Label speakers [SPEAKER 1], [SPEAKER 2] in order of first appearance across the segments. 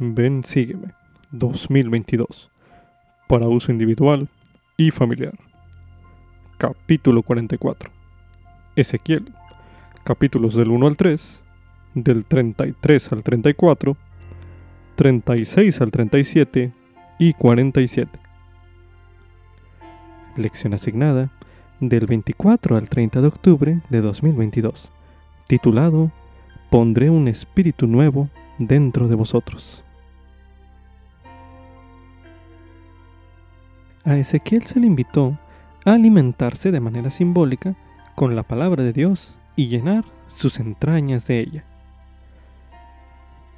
[SPEAKER 1] Ven, sígueme 2022 para uso individual y familiar. Capítulo 44. Ezequiel. Capítulos del 1 al 3, del 33 al 34, 36 al 37 y 47. Lección asignada del 24 al 30 de octubre de 2022, titulado Pondré un espíritu nuevo dentro de vosotros. A Ezequiel se le invitó a alimentarse de manera simbólica con la palabra de Dios y llenar sus entrañas de ella.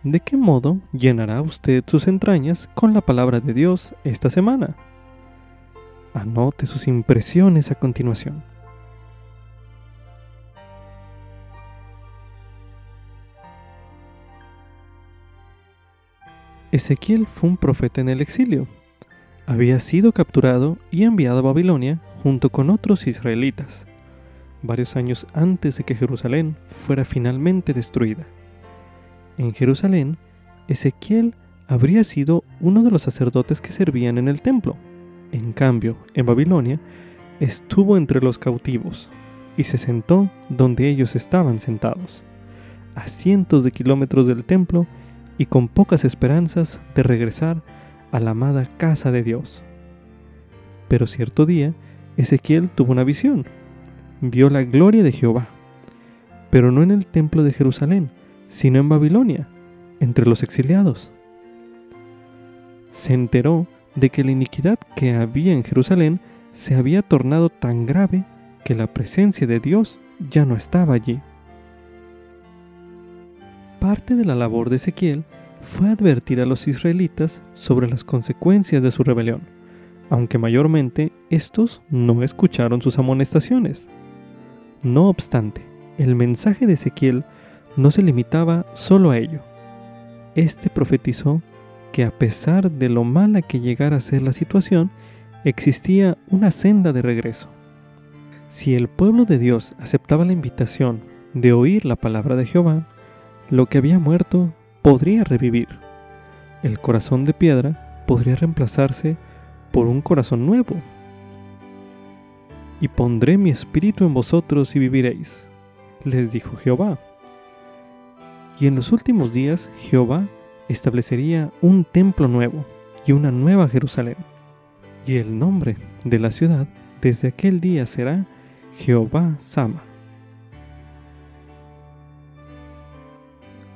[SPEAKER 1] ¿De qué modo llenará usted sus entrañas con la palabra de Dios esta semana? Anote sus impresiones a continuación. Ezequiel fue un profeta en el exilio había sido capturado y enviado a Babilonia junto con otros israelitas, varios años antes de que Jerusalén fuera finalmente destruida. En Jerusalén, Ezequiel habría sido uno de los sacerdotes que servían en el templo. En cambio, en Babilonia, estuvo entre los cautivos y se sentó donde ellos estaban sentados, a cientos de kilómetros del templo y con pocas esperanzas de regresar la amada casa de Dios. Pero cierto día, Ezequiel tuvo una visión. Vio la gloria de Jehová, pero no en el templo de Jerusalén, sino en Babilonia, entre los exiliados. Se enteró de que la iniquidad que había en Jerusalén se había tornado tan grave que la presencia de Dios ya no estaba allí. Parte de la labor de Ezequiel fue advertir a los israelitas sobre las consecuencias de su rebelión, aunque mayormente estos no escucharon sus amonestaciones. No obstante, el mensaje de Ezequiel no se limitaba solo a ello. Este profetizó que a pesar de lo mala que llegara a ser la situación, existía una senda de regreso. Si el pueblo de Dios aceptaba la invitación de oír la palabra de Jehová, lo que había muerto podría revivir. El corazón de piedra podría reemplazarse por un corazón nuevo. Y pondré mi espíritu en vosotros y viviréis, les dijo Jehová. Y en los últimos días Jehová establecería un templo nuevo y una nueva Jerusalén. Y el nombre de la ciudad desde aquel día será Jehová Sama.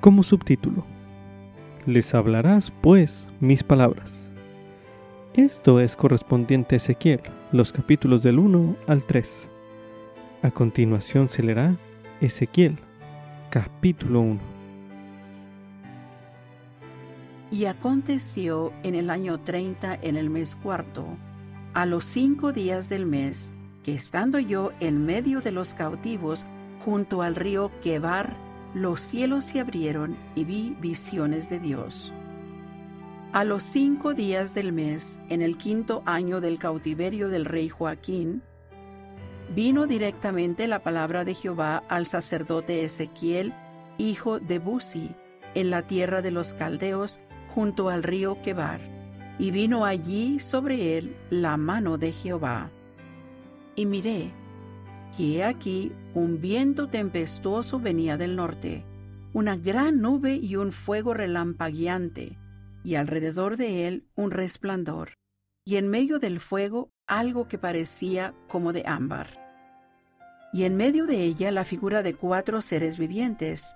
[SPEAKER 1] Como subtítulo, les hablarás, pues, mis palabras. Esto es correspondiente a Ezequiel, los capítulos del 1 al 3. A continuación se leerá Ezequiel, capítulo 1.
[SPEAKER 2] Y aconteció en el año 30, en el mes cuarto, a los cinco días del mes, que estando yo en medio de los cautivos, junto al río Quebar, los cielos se abrieron y vi visiones de Dios. A los cinco días del mes, en el quinto año del cautiverio del rey Joaquín, vino directamente la palabra de Jehová al sacerdote Ezequiel, hijo de Buzi, en la tierra de los caldeos, junto al río Quebar, y vino allí sobre él la mano de Jehová. Y miré, que aquí un viento tempestuoso venía del norte, una gran nube y un fuego relampagueante, y alrededor de él un resplandor, y en medio del fuego algo que parecía como de ámbar. Y en medio de ella la figura de cuatro seres vivientes,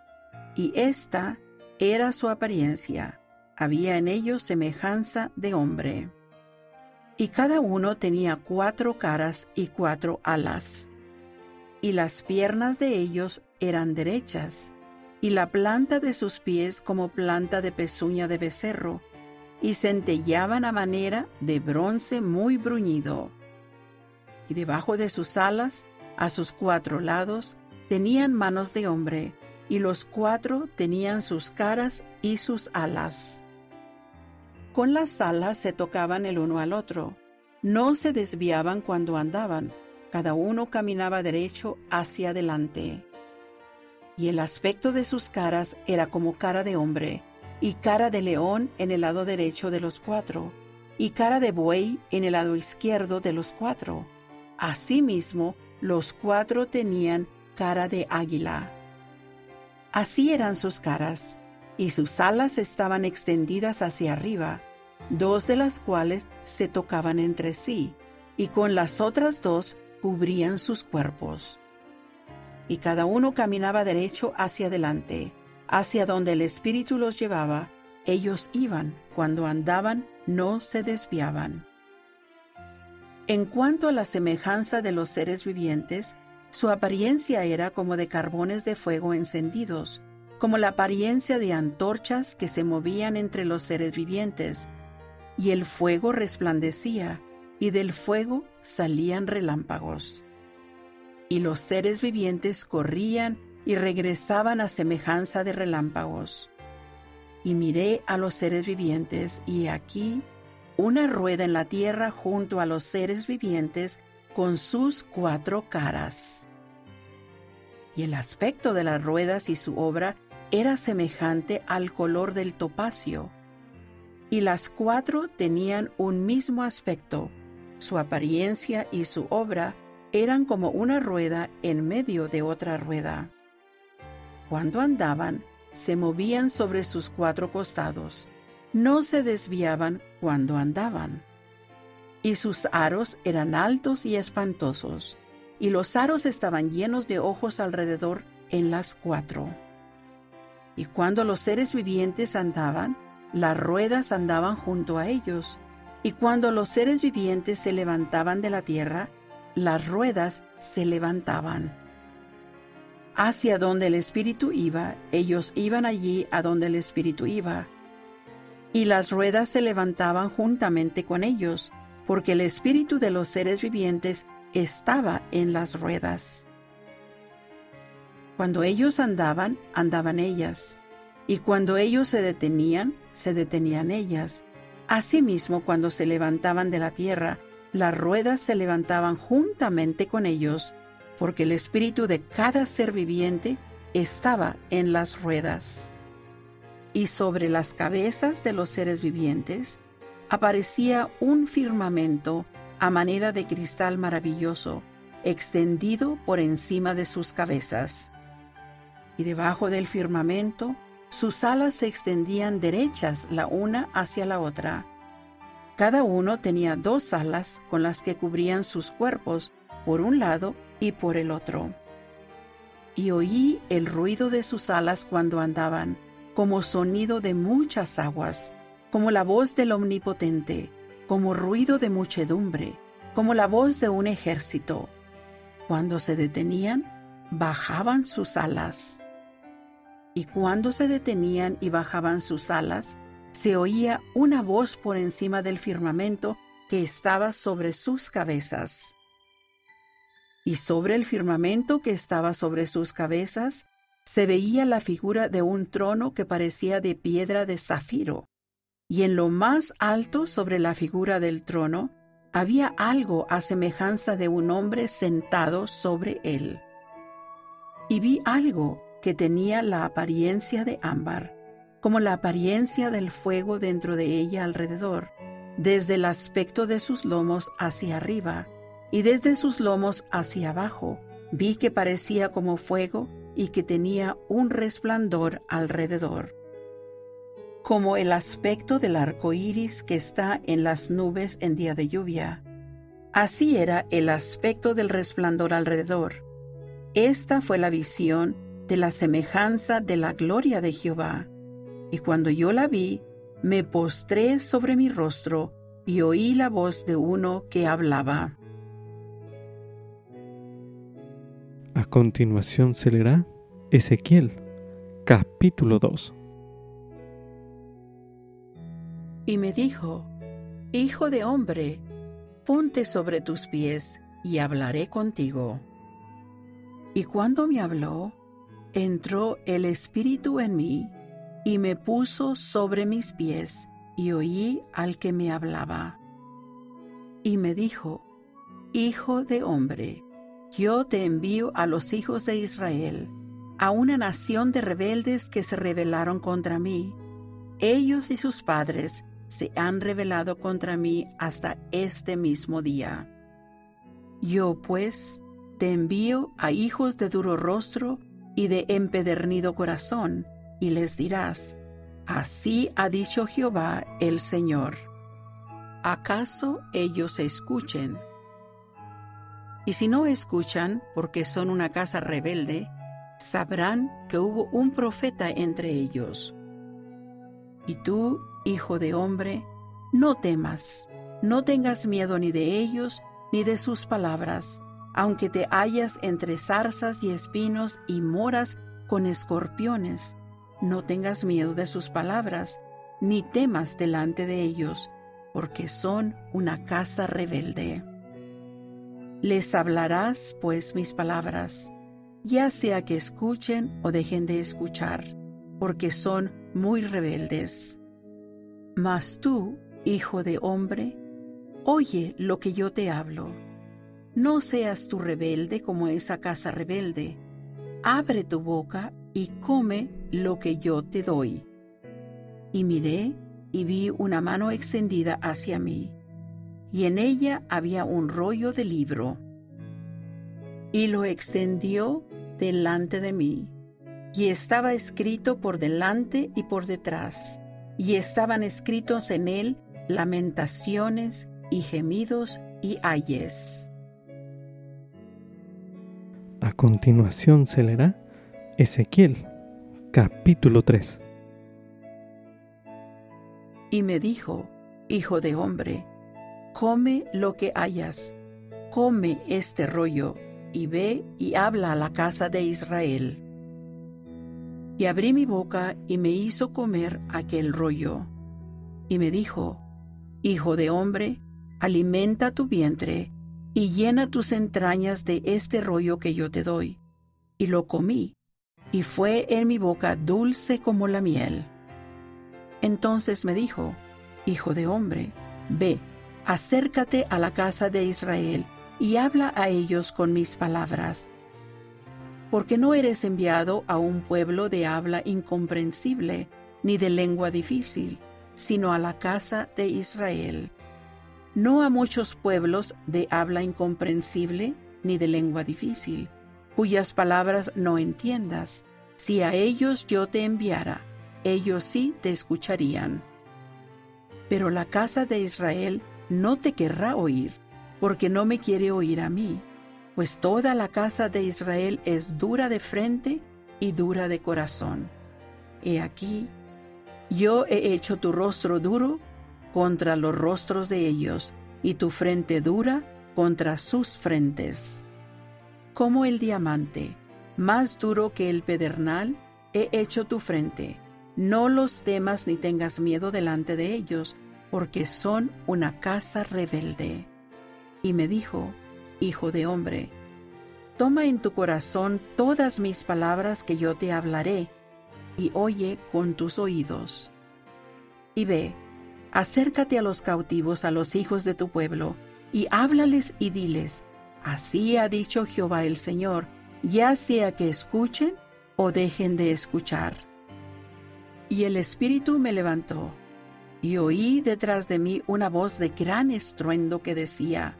[SPEAKER 2] y esta era su apariencia, había en ellos semejanza de hombre. Y cada uno tenía cuatro caras y cuatro alas y las piernas de ellos eran derechas, y la planta de sus pies como planta de pezuña de becerro, y centellaban a manera de bronce muy bruñido. Y debajo de sus alas, a sus cuatro lados, tenían manos de hombre, y los cuatro tenían sus caras y sus alas. Con las alas se tocaban el uno al otro, no se desviaban cuando andaban, cada uno caminaba derecho hacia adelante. Y el aspecto de sus caras era como cara de hombre, y cara de león en el lado derecho de los cuatro, y cara de buey en el lado izquierdo de los cuatro. Asimismo, los cuatro tenían cara de águila. Así eran sus caras, y sus alas estaban extendidas hacia arriba, dos de las cuales se tocaban entre sí, y con las otras dos cubrían sus cuerpos. Y cada uno caminaba derecho hacia adelante, hacia donde el Espíritu los llevaba, ellos iban, cuando andaban no se desviaban. En cuanto a la semejanza de los seres vivientes, su apariencia era como de carbones de fuego encendidos, como la apariencia de antorchas que se movían entre los seres vivientes, y el fuego resplandecía, y del fuego salían relámpagos. Y los seres vivientes corrían y regresaban a semejanza de relámpagos. Y miré a los seres vivientes, y aquí una rueda en la tierra junto a los seres vivientes con sus cuatro caras. Y el aspecto de las ruedas y su obra era semejante al color del topacio, y las cuatro tenían un mismo aspecto, su apariencia y su obra eran como una rueda en medio de otra rueda. Cuando andaban, se movían sobre sus cuatro costados, no se desviaban cuando andaban. Y sus aros eran altos y espantosos, y los aros estaban llenos de ojos alrededor en las cuatro. Y cuando los seres vivientes andaban, las ruedas andaban junto a ellos, y cuando los seres vivientes se levantaban de la tierra, las ruedas se levantaban. Hacia donde el Espíritu iba, ellos iban allí a donde el Espíritu iba. Y las ruedas se levantaban juntamente con ellos, porque el Espíritu de los seres vivientes estaba en las ruedas. Cuando ellos andaban, andaban ellas, y cuando ellos se detenían, se detenían ellas Asimismo, cuando se levantaban de la tierra, las ruedas se levantaban juntamente con ellos, porque el espíritu de cada ser viviente estaba en las ruedas. Y sobre las cabezas de los seres vivientes aparecía un firmamento a manera de cristal maravilloso, extendido por encima de sus cabezas. Y debajo del firmamento sus alas se extendían derechas la una hacia la otra. Cada uno tenía dos alas con las que cubrían sus cuerpos por un lado y por el otro. Y oí el ruido de sus alas cuando andaban, como sonido de muchas aguas, como la voz del Omnipotente, como ruido de muchedumbre, como la voz de un ejército. Cuando se detenían, bajaban sus alas y cuando se detenían y bajaban sus alas, se oía una voz por encima del firmamento que estaba sobre sus cabezas. Y sobre el firmamento que estaba sobre sus cabezas se veía la figura de un trono que parecía de piedra de zafiro, y en lo más alto sobre la figura del trono había algo a semejanza de un hombre sentado sobre él. Y vi algo que tenía la apariencia de ámbar, como la apariencia del fuego dentro de ella alrededor, desde el aspecto de sus lomos hacia arriba y desde sus lomos hacia abajo. Vi que parecía como fuego y que tenía un resplandor alrededor. Como el aspecto del arco iris que está en las nubes en día de lluvia. Así era el aspecto del resplandor alrededor. Esta fue la visión de la semejanza de la gloria de Jehová. Y cuando yo la vi, me postré sobre mi rostro y oí la voz de uno que hablaba.
[SPEAKER 1] A continuación se leerá Ezequiel, capítulo 2.
[SPEAKER 2] Y me dijo, Hijo de hombre, ponte sobre tus pies y hablaré contigo. Y cuando me habló, entró el Espíritu en mí y me puso sobre mis pies y oí al que me hablaba. Y me dijo, Hijo de hombre, yo te envío a los hijos de Israel, a una nación de rebeldes que se rebelaron contra mí. ellos y sus padres se han rebelado contra mí hasta este mismo día. Yo, pues, te envío a hijos de duro rostro y de empedernido corazón, y les dirás, Así ha dicho Jehová el Señor. ¿Acaso ellos escuchen? Y si no escuchan, porque son una casa rebelde, sabrán que hubo un profeta entre ellos. Y tú, hijo de hombre, no temas, no tengas miedo ni de ellos, ni de sus palabras, aunque te hallas entre zarzas y espinos y moras con escorpiones no tengas miedo de sus palabras, ni temas delante de ellos, porque son una casa rebelde. Les hablarás, pues, mis palabras, ya sea que escuchen o dejen de escuchar, porque son muy rebeldes. Mas tú, hijo de hombre, oye lo que yo te hablo. No seas tú rebelde como esa casa rebelde. Abre tu boca y come lo que yo te doy. Y miré y vi una mano extendida hacia mí, y en ella había un rollo de libro. Y lo extendió delante de mí, y estaba escrito por delante y por detrás, y estaban escritos en él lamentaciones y gemidos y ayes.
[SPEAKER 1] A continuación se leerá Ezequiel capítulo 3
[SPEAKER 2] Y me dijo, Hijo de hombre, come lo que hayas, come este rollo, y ve y habla a la casa de Israel. Y abrí mi boca y me hizo comer aquel rollo. Y me dijo, Hijo de hombre, alimenta tu vientre y llena tus entrañas de este rollo que yo te doy. Y lo comí, y fue en mi boca dulce como la miel. Entonces me dijo, Hijo de hombre, ve, acércate a la casa de Israel y habla a ellos con mis palabras. Porque no eres enviado a un pueblo de habla incomprensible ni de lengua difícil, sino a la casa de Israel. No a muchos pueblos de habla incomprensible ni de lengua difícil, cuyas palabras no entiendas. Si a ellos yo te enviara, ellos sí te escucharían. Pero la casa de Israel no te querrá oír, porque no me quiere oír a mí, pues toda la casa de Israel es dura de frente y dura de corazón. He aquí, yo he hecho tu rostro duro contra los rostros de ellos, y tu frente dura contra sus frentes como el diamante, más duro que el pedernal, he hecho tu frente. No los temas ni tengas miedo delante de ellos, porque son una casa rebelde. Y me dijo, Hijo de hombre, toma en tu corazón todas mis palabras que yo te hablaré, y oye con tus oídos. Y ve, acércate a los cautivos, a los hijos de tu pueblo, y háblales y diles, Así ha dicho Jehová el Señor, ya sea que escuchen o dejen de escuchar. Y el Espíritu me levantó, y oí detrás de mí una voz de gran estruendo que decía,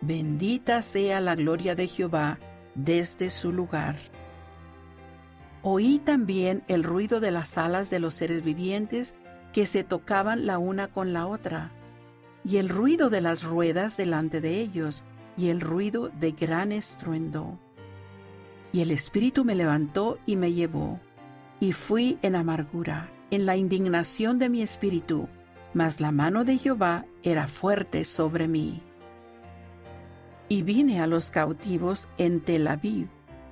[SPEAKER 2] Bendita sea la gloria de Jehová desde su lugar. Oí también el ruido de las alas de los seres vivientes que se tocaban la una con la otra, y el ruido de las ruedas delante de ellos, y el ruido de gran estruendo. Y el Espíritu me levantó y me llevó, y fui en amargura, en la indignación de mi espíritu, mas la mano de Jehová era fuerte sobre mí. Y vine a los cautivos en Tel Aviv,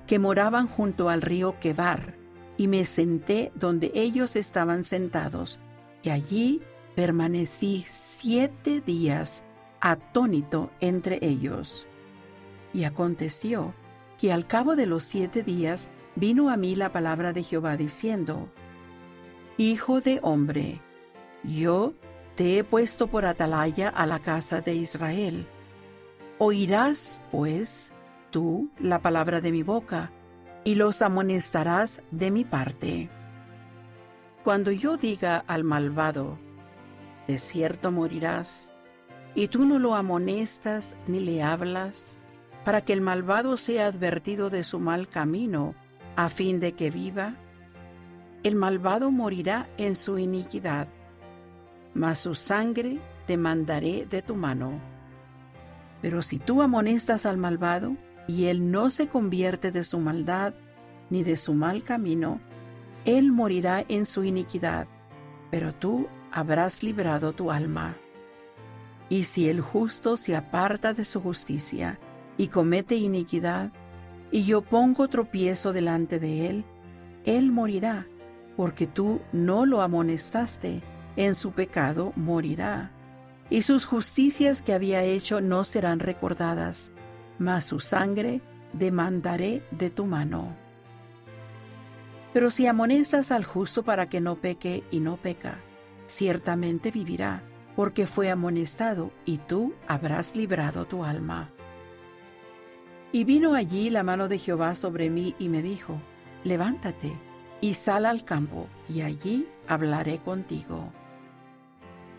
[SPEAKER 2] que moraban junto al río Quebar, y me senté donde ellos estaban sentados, y allí permanecí siete días atónito entre ellos. Y aconteció que al cabo de los siete días vino a mí la palabra de Jehová diciendo, Hijo de hombre, yo te he puesto por atalaya a la casa de Israel. Oirás, pues, tú la palabra de mi boca, y los amonestarás de mi parte. Cuando yo diga al malvado, de cierto morirás, y tú no lo amonestas ni le hablas, para que el malvado sea advertido de su mal camino, a fin de que viva, el malvado morirá en su iniquidad, mas su sangre demandaré de tu mano. Pero si tú amonestas al malvado, y él no se convierte de su maldad ni de su mal camino, él morirá en su iniquidad, pero tú habrás librado tu alma. Y si el justo se aparta de su justicia y comete iniquidad, y yo pongo tropiezo delante de él, él morirá, porque tú no lo amonestaste, en su pecado morirá. Y sus justicias que había hecho no serán recordadas, mas su sangre demandaré de tu mano. Pero si amonestas al justo para que no peque y no peca, ciertamente vivirá, porque fue amonestado, y tú habrás librado tu alma. Y vino allí la mano de Jehová sobre mí y me dijo, levántate y sal al campo, y allí hablaré contigo.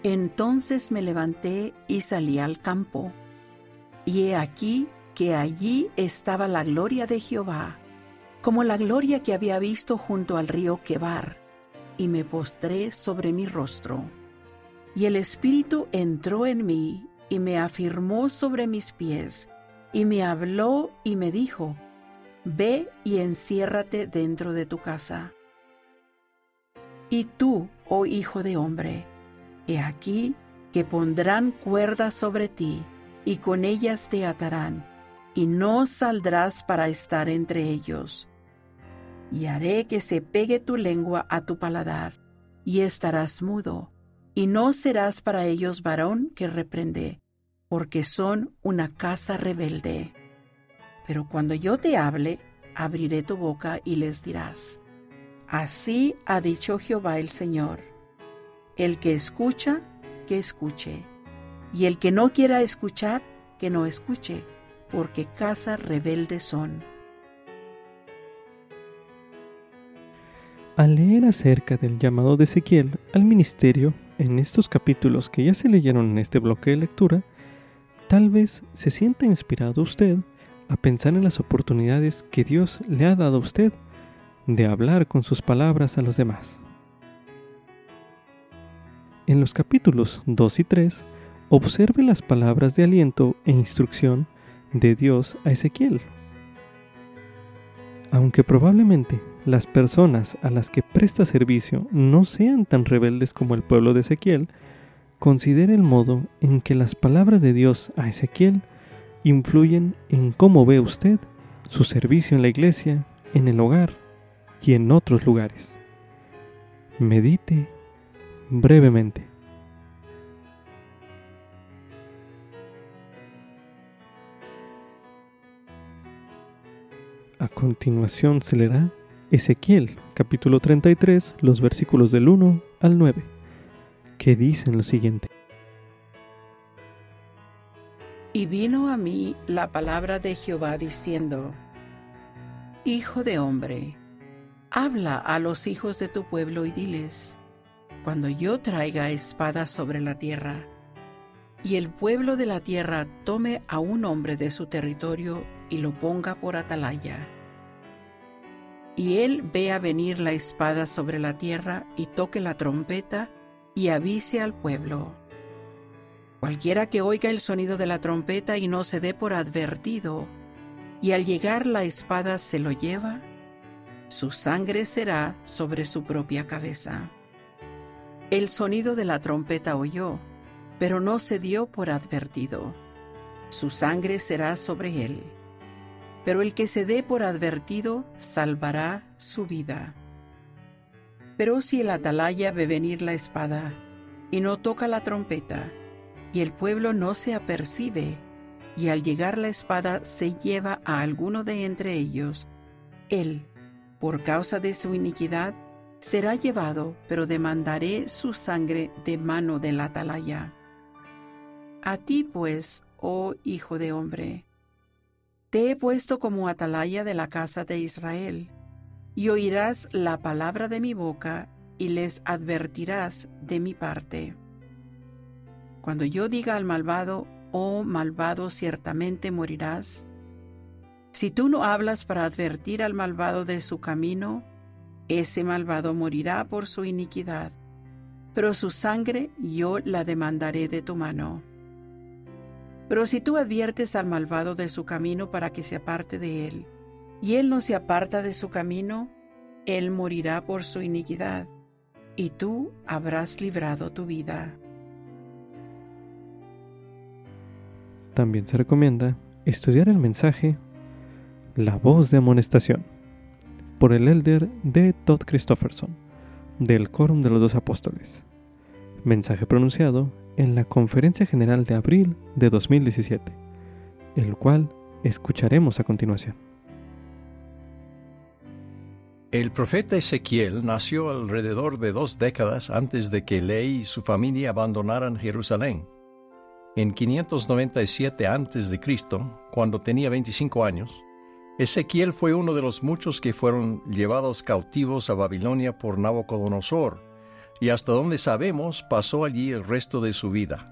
[SPEAKER 2] Entonces me levanté y salí al campo, y he aquí que allí estaba la gloria de Jehová, como la gloria que había visto junto al río Quebar, y me postré sobre mi rostro. Y el Espíritu entró en mí y me afirmó sobre mis pies, y me habló y me dijo, Ve y enciérrate dentro de tu casa. Y tú, oh hijo de hombre, he aquí que pondrán cuerdas sobre ti, y con ellas te atarán, y no saldrás para estar entre ellos y haré que se pegue tu lengua a tu paladar, y estarás mudo, y no serás para ellos varón que reprende, porque son una casa rebelde. Pero cuando yo te hable, abriré tu boca y les dirás, Así ha dicho Jehová el Señor, el que escucha, que escuche, y el que no quiera escuchar, que no escuche, porque casa rebelde son.
[SPEAKER 1] Al leer acerca del llamado de Ezequiel al ministerio en estos capítulos que ya se leyeron en este bloque de lectura, tal vez se sienta inspirado usted a pensar en las oportunidades que Dios le ha dado a usted de hablar con sus palabras a los demás. En los capítulos 2 y 3, observe las palabras de aliento e instrucción de Dios a Ezequiel. Aunque probablemente las personas a las que presta servicio no sean tan rebeldes como el pueblo de Ezequiel, considere el modo en que las palabras de Dios a Ezequiel influyen en cómo ve usted su servicio en la iglesia, en el hogar y en otros lugares. Medite brevemente. A continuación se leerá Ezequiel capítulo 33, los versículos del 1 al 9, que dicen lo siguiente.
[SPEAKER 2] Y vino a mí la palabra de Jehová diciendo, Hijo de hombre, habla a los hijos de tu pueblo y diles, cuando yo traiga espada sobre la tierra, y el pueblo de la tierra tome a un hombre de su territorio y lo ponga por atalaya, y él vea venir la espada sobre la tierra y toque la trompeta y avise al pueblo. Cualquiera que oiga el sonido de la trompeta y no se dé por advertido, y al llegar la espada se lo lleva, su sangre será sobre su propia cabeza. El sonido de la trompeta oyó, pero no se dio por advertido. Su sangre será sobre él pero el que se dé por advertido salvará su vida. Pero si el atalaya ve venir la espada y no toca la trompeta, y el pueblo no se apercibe, y al llegar la espada se lleva a alguno de entre ellos, él, por causa de su iniquidad, será llevado, pero demandaré su sangre de mano del atalaya. A ti pues, oh hijo de hombre, te he puesto como atalaya de la casa de Israel, y oirás la palabra de mi boca y les advertirás de mi parte. Cuando yo diga al malvado, oh malvado, ciertamente morirás, si tú no hablas para advertir al malvado de su camino, ese malvado morirá por su iniquidad, pero su sangre yo la demandaré de tu mano. Pero si tú adviertes al malvado de su camino para que se aparte de él, y él no se aparta de su camino, él morirá por su iniquidad, y tú habrás librado tu vida.
[SPEAKER 1] También se recomienda estudiar el mensaje La voz de amonestación por el elder de Todd Christofferson del Quórum de los Dos Apóstoles. Mensaje pronunciado en la Conferencia General de abril de 2017, el cual escucharemos a continuación.
[SPEAKER 3] El profeta Ezequiel nació alrededor de dos décadas antes de que Ley y su familia abandonaran Jerusalén. En 597 a.C., cuando tenía 25 años, Ezequiel fue uno de los muchos que fueron llevados cautivos a Babilonia por Nabucodonosor, y hasta donde sabemos pasó allí el resto de su vida.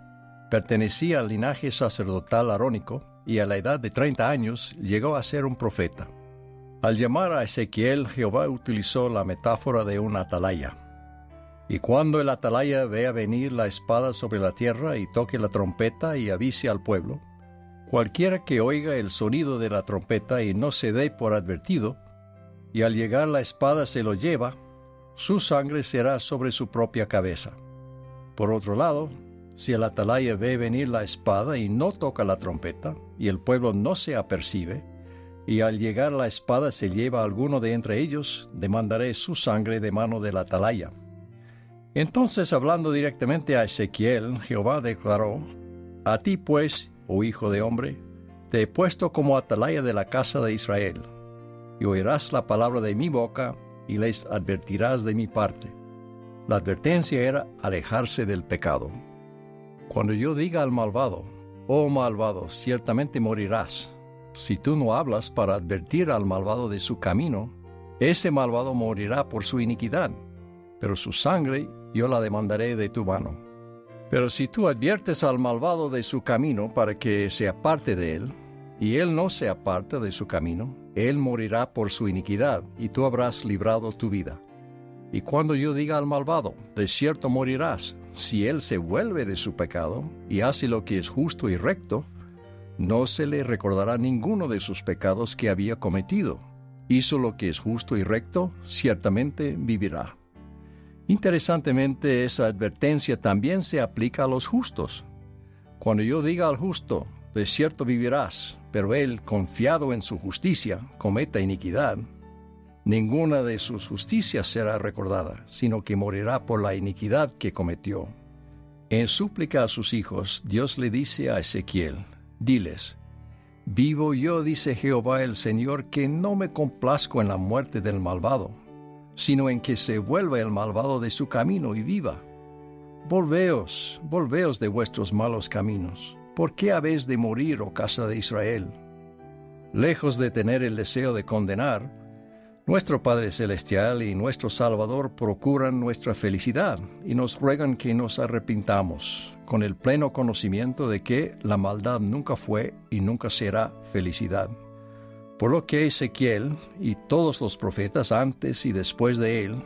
[SPEAKER 3] Pertenecía al linaje sacerdotal arónico y a la edad de 30 años llegó a ser un profeta. Al llamar a Ezequiel, Jehová utilizó la metáfora de un atalaya. Y cuando el atalaya vea venir la espada sobre la tierra y toque la trompeta y avise al pueblo, cualquiera que oiga el sonido de la trompeta y no se dé por advertido, y al llegar la espada se lo lleva, su sangre será sobre su propia cabeza. Por otro lado, si el atalaya ve venir la espada y no toca la trompeta, y el pueblo no se apercibe, y al llegar la espada se lleva alguno de entre ellos, demandaré su sangre de mano del atalaya. Entonces, hablando directamente a Ezequiel, Jehová declaró, A ti pues, oh hijo de hombre, te he puesto como atalaya de la casa de Israel, y oirás la palabra de mi boca, y les advertirás de mi parte. La advertencia era alejarse del pecado. Cuando yo diga al malvado, oh malvado, ciertamente morirás, si tú no hablas para advertir al malvado de su camino, ese malvado morirá por su iniquidad, pero su sangre yo la demandaré de tu mano. Pero si tú adviertes al malvado de su camino para que se aparte de él, y él no se aparta de su camino, él morirá por su iniquidad, y tú habrás librado tu vida. Y cuando yo diga al malvado, de cierto morirás, si él se vuelve de su pecado y hace lo que es justo y recto, no se le recordará ninguno de sus pecados que había cometido. Hizo lo que es justo y recto, ciertamente vivirá. Interesantemente, esa advertencia también se aplica a los justos. Cuando yo diga al justo, de cierto vivirás, pero él, confiado en su justicia, cometa iniquidad, ninguna de sus justicias será recordada, sino que morirá por la iniquidad que cometió. En súplica a sus hijos, Dios le dice a Ezequiel, Diles, Vivo yo, dice Jehová el Señor, que no me complazco en la muerte del malvado, sino en que se vuelva el malvado de su camino y viva. Volveos, volveos de vuestros malos caminos. ¿Por qué habéis de morir, oh casa de Israel? Lejos de tener el deseo de condenar, nuestro Padre Celestial y nuestro Salvador procuran nuestra felicidad y nos ruegan que nos arrepintamos, con el pleno conocimiento de que la maldad nunca fue y nunca será felicidad. Por lo que Ezequiel y todos los profetas antes y después de él,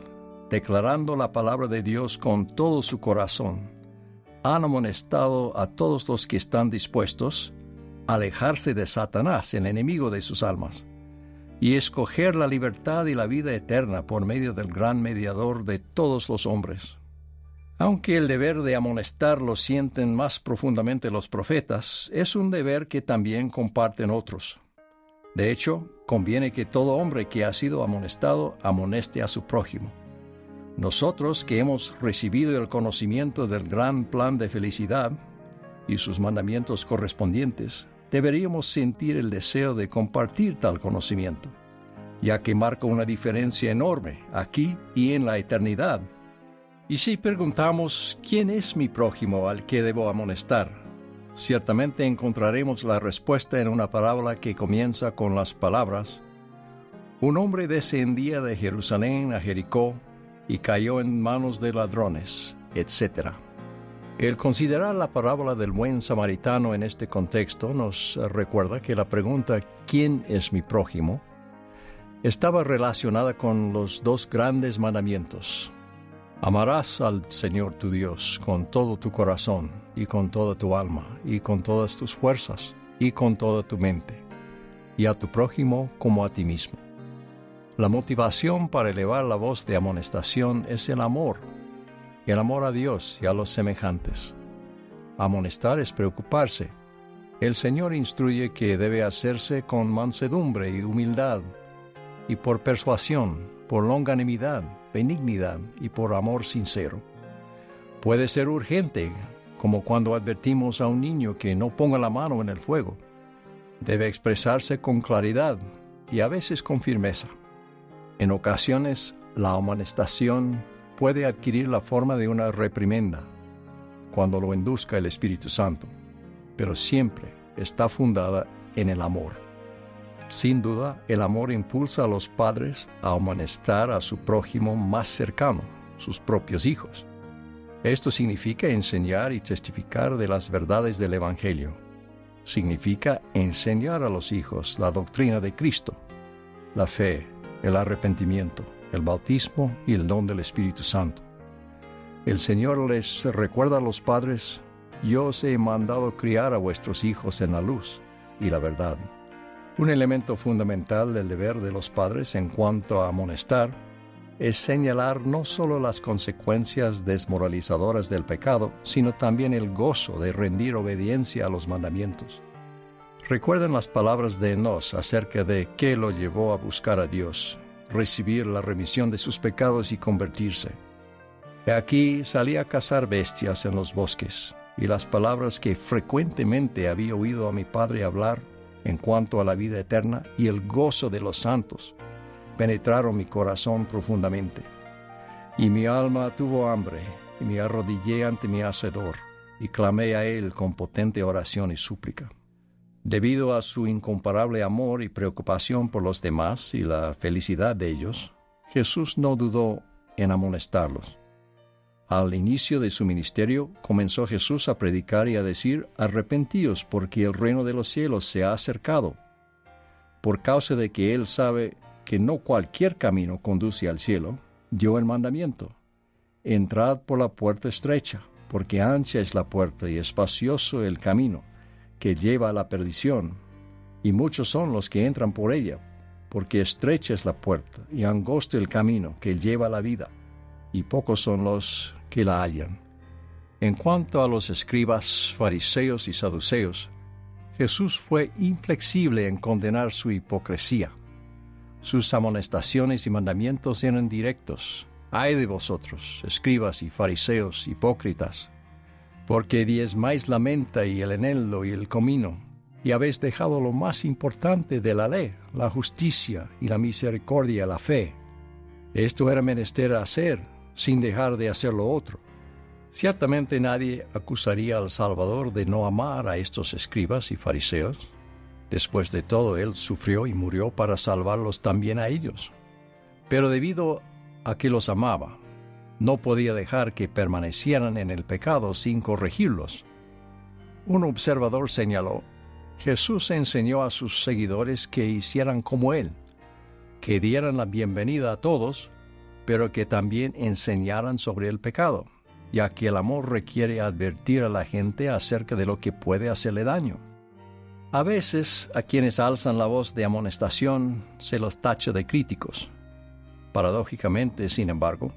[SPEAKER 3] declarando la palabra de Dios con todo su corazón, han amonestado a todos los que están dispuestos a alejarse de Satanás, el enemigo de sus almas y escoger la libertad y la vida eterna por medio del gran mediador de todos los hombres. Aunque el deber de amonestar lo sienten más profundamente los profetas, es un deber que también comparten otros. De hecho, conviene que todo hombre que ha sido amonestado amoneste a su prójimo. Nosotros que hemos recibido el conocimiento del gran plan de felicidad y sus mandamientos correspondientes, deberíamos sentir el deseo de compartir tal conocimiento, ya que marca una diferencia enorme aquí y en la eternidad. Y si preguntamos, ¿quién es mi prójimo al que debo amonestar? Ciertamente encontraremos la respuesta en una parábola que comienza con las palabras, Un hombre descendía de Jerusalén a Jericó y cayó en manos de ladrones, etc. El considerar la parábola del buen samaritano en este contexto nos recuerda que la pregunta ¿quién es mi prójimo? estaba relacionada con los dos grandes mandamientos. Amarás al Señor tu Dios con todo tu corazón y con toda tu alma y con todas tus fuerzas y con toda tu mente, y a tu prójimo como a ti mismo. La motivación para elevar la voz de amonestación es el amor, el amor a Dios y a los semejantes. Amonestar es preocuparse. El Señor instruye que debe hacerse con mansedumbre y humildad, y por persuasión, por longanimidad, benignidad y por amor sincero. Puede ser urgente, como cuando advertimos a un niño que no ponga la mano en el fuego. Debe expresarse con claridad y a veces con firmeza. En ocasiones, la amonestación puede adquirir la forma de una reprimenda cuando lo induzca el Espíritu Santo, pero siempre está fundada en el amor. Sin duda, el amor impulsa a los padres a amonestar a su prójimo más cercano, sus propios hijos. Esto significa enseñar y testificar de las verdades del Evangelio. Significa enseñar a los hijos la doctrina de Cristo, la fe, el arrepentimiento, el bautismo y el don del Espíritu Santo. El Señor les recuerda a los padres, yo os he mandado criar a vuestros hijos en la luz y la verdad. Un elemento fundamental del deber de los padres en cuanto a amonestar es señalar no solo las consecuencias desmoralizadoras del pecado, sino también el gozo de rendir obediencia a los mandamientos. Recuerden las palabras de Enos acerca de qué lo llevó a buscar a Dios, recibir la remisión de sus pecados y convertirse. De aquí salía a cazar bestias en los bosques, y las palabras que frecuentemente había oído a mi padre hablar en cuanto a la vida eterna y el gozo de los santos penetraron mi corazón profundamente. Y mi alma tuvo hambre, y me arrodillé ante mi Hacedor, y clamé a Él con potente oración y súplica. Debido a su incomparable amor y preocupación por los demás y la felicidad de ellos, Jesús no dudó en amonestarlos. Al inicio de su ministerio comenzó Jesús a predicar y a decir, arrepentíos porque el reino de los cielos se ha acercado. Por causa de que Él sabe que no cualquier camino conduce al cielo, dio el mandamiento. Entrad por la puerta estrecha, porque ancha es la puerta y espacioso el camino que lleva a la perdición, y muchos son los que entran por ella, porque estrecha es la puerta y angosto el camino que lleva a la vida, y pocos son los que la hallan. En cuanto a los escribas, fariseos y saduceos, Jesús fue inflexible en condenar su hipocresía. Sus amonestaciones y mandamientos eran directos. Ay de vosotros, escribas y fariseos hipócritas, porque diezmáis la menta y el eneldo y el comino, y habéis dejado lo más importante de la ley, la justicia y la misericordia, la fe. Esto era menester hacer, sin dejar de hacer lo otro. Ciertamente nadie acusaría al Salvador de no amar a estos escribas y fariseos. Después de todo, Él sufrió y murió para salvarlos también a ellos. Pero debido a que los amaba, no podía dejar que permanecieran en el pecado sin corregirlos. Un observador señaló, Jesús enseñó a sus seguidores que hicieran como Él, que dieran la bienvenida a todos, pero que también enseñaran sobre el pecado, ya que el amor requiere advertir a la gente acerca de lo que puede hacerle daño. A veces a quienes alzan la voz de amonestación se los tacha de críticos. Paradójicamente, sin embargo,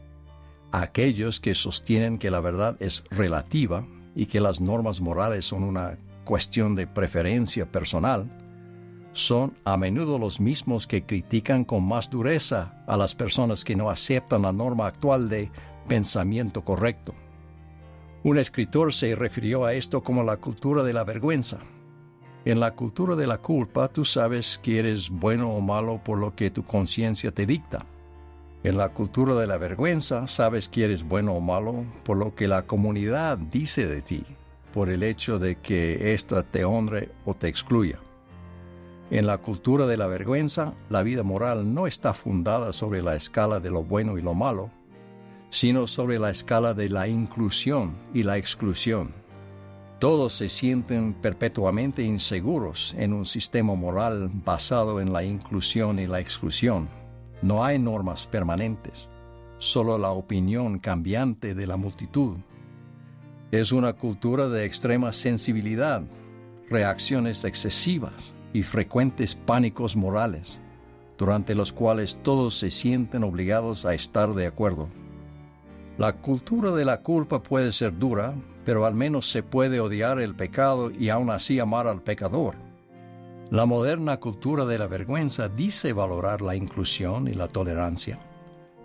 [SPEAKER 3] aquellos que sostienen que la verdad es relativa y que las normas morales son una cuestión de preferencia personal, son a menudo los mismos que critican con más dureza a las personas que no aceptan la norma actual de pensamiento correcto. Un escritor se refirió a esto como la cultura de la vergüenza. En la cultura de la culpa tú sabes que eres bueno o malo por lo que tu conciencia te dicta. En la cultura de la vergüenza sabes que eres bueno o malo por lo que la comunidad dice de ti, por el hecho de que ésta te honre o te excluya. En la cultura de la vergüenza, la vida moral no está fundada sobre la escala de lo bueno y lo malo, sino sobre la escala de la inclusión y la exclusión. Todos se sienten perpetuamente inseguros en un sistema moral basado en la inclusión y la exclusión. No hay normas permanentes, solo la opinión cambiante de la multitud. Es una cultura de extrema sensibilidad, reacciones excesivas y frecuentes pánicos morales, durante los cuales todos se sienten obligados a estar de acuerdo. La cultura de la culpa puede ser dura, pero al menos se puede odiar el pecado y aún así amar al pecador. La moderna cultura de la vergüenza dice valorar la inclusión y la tolerancia,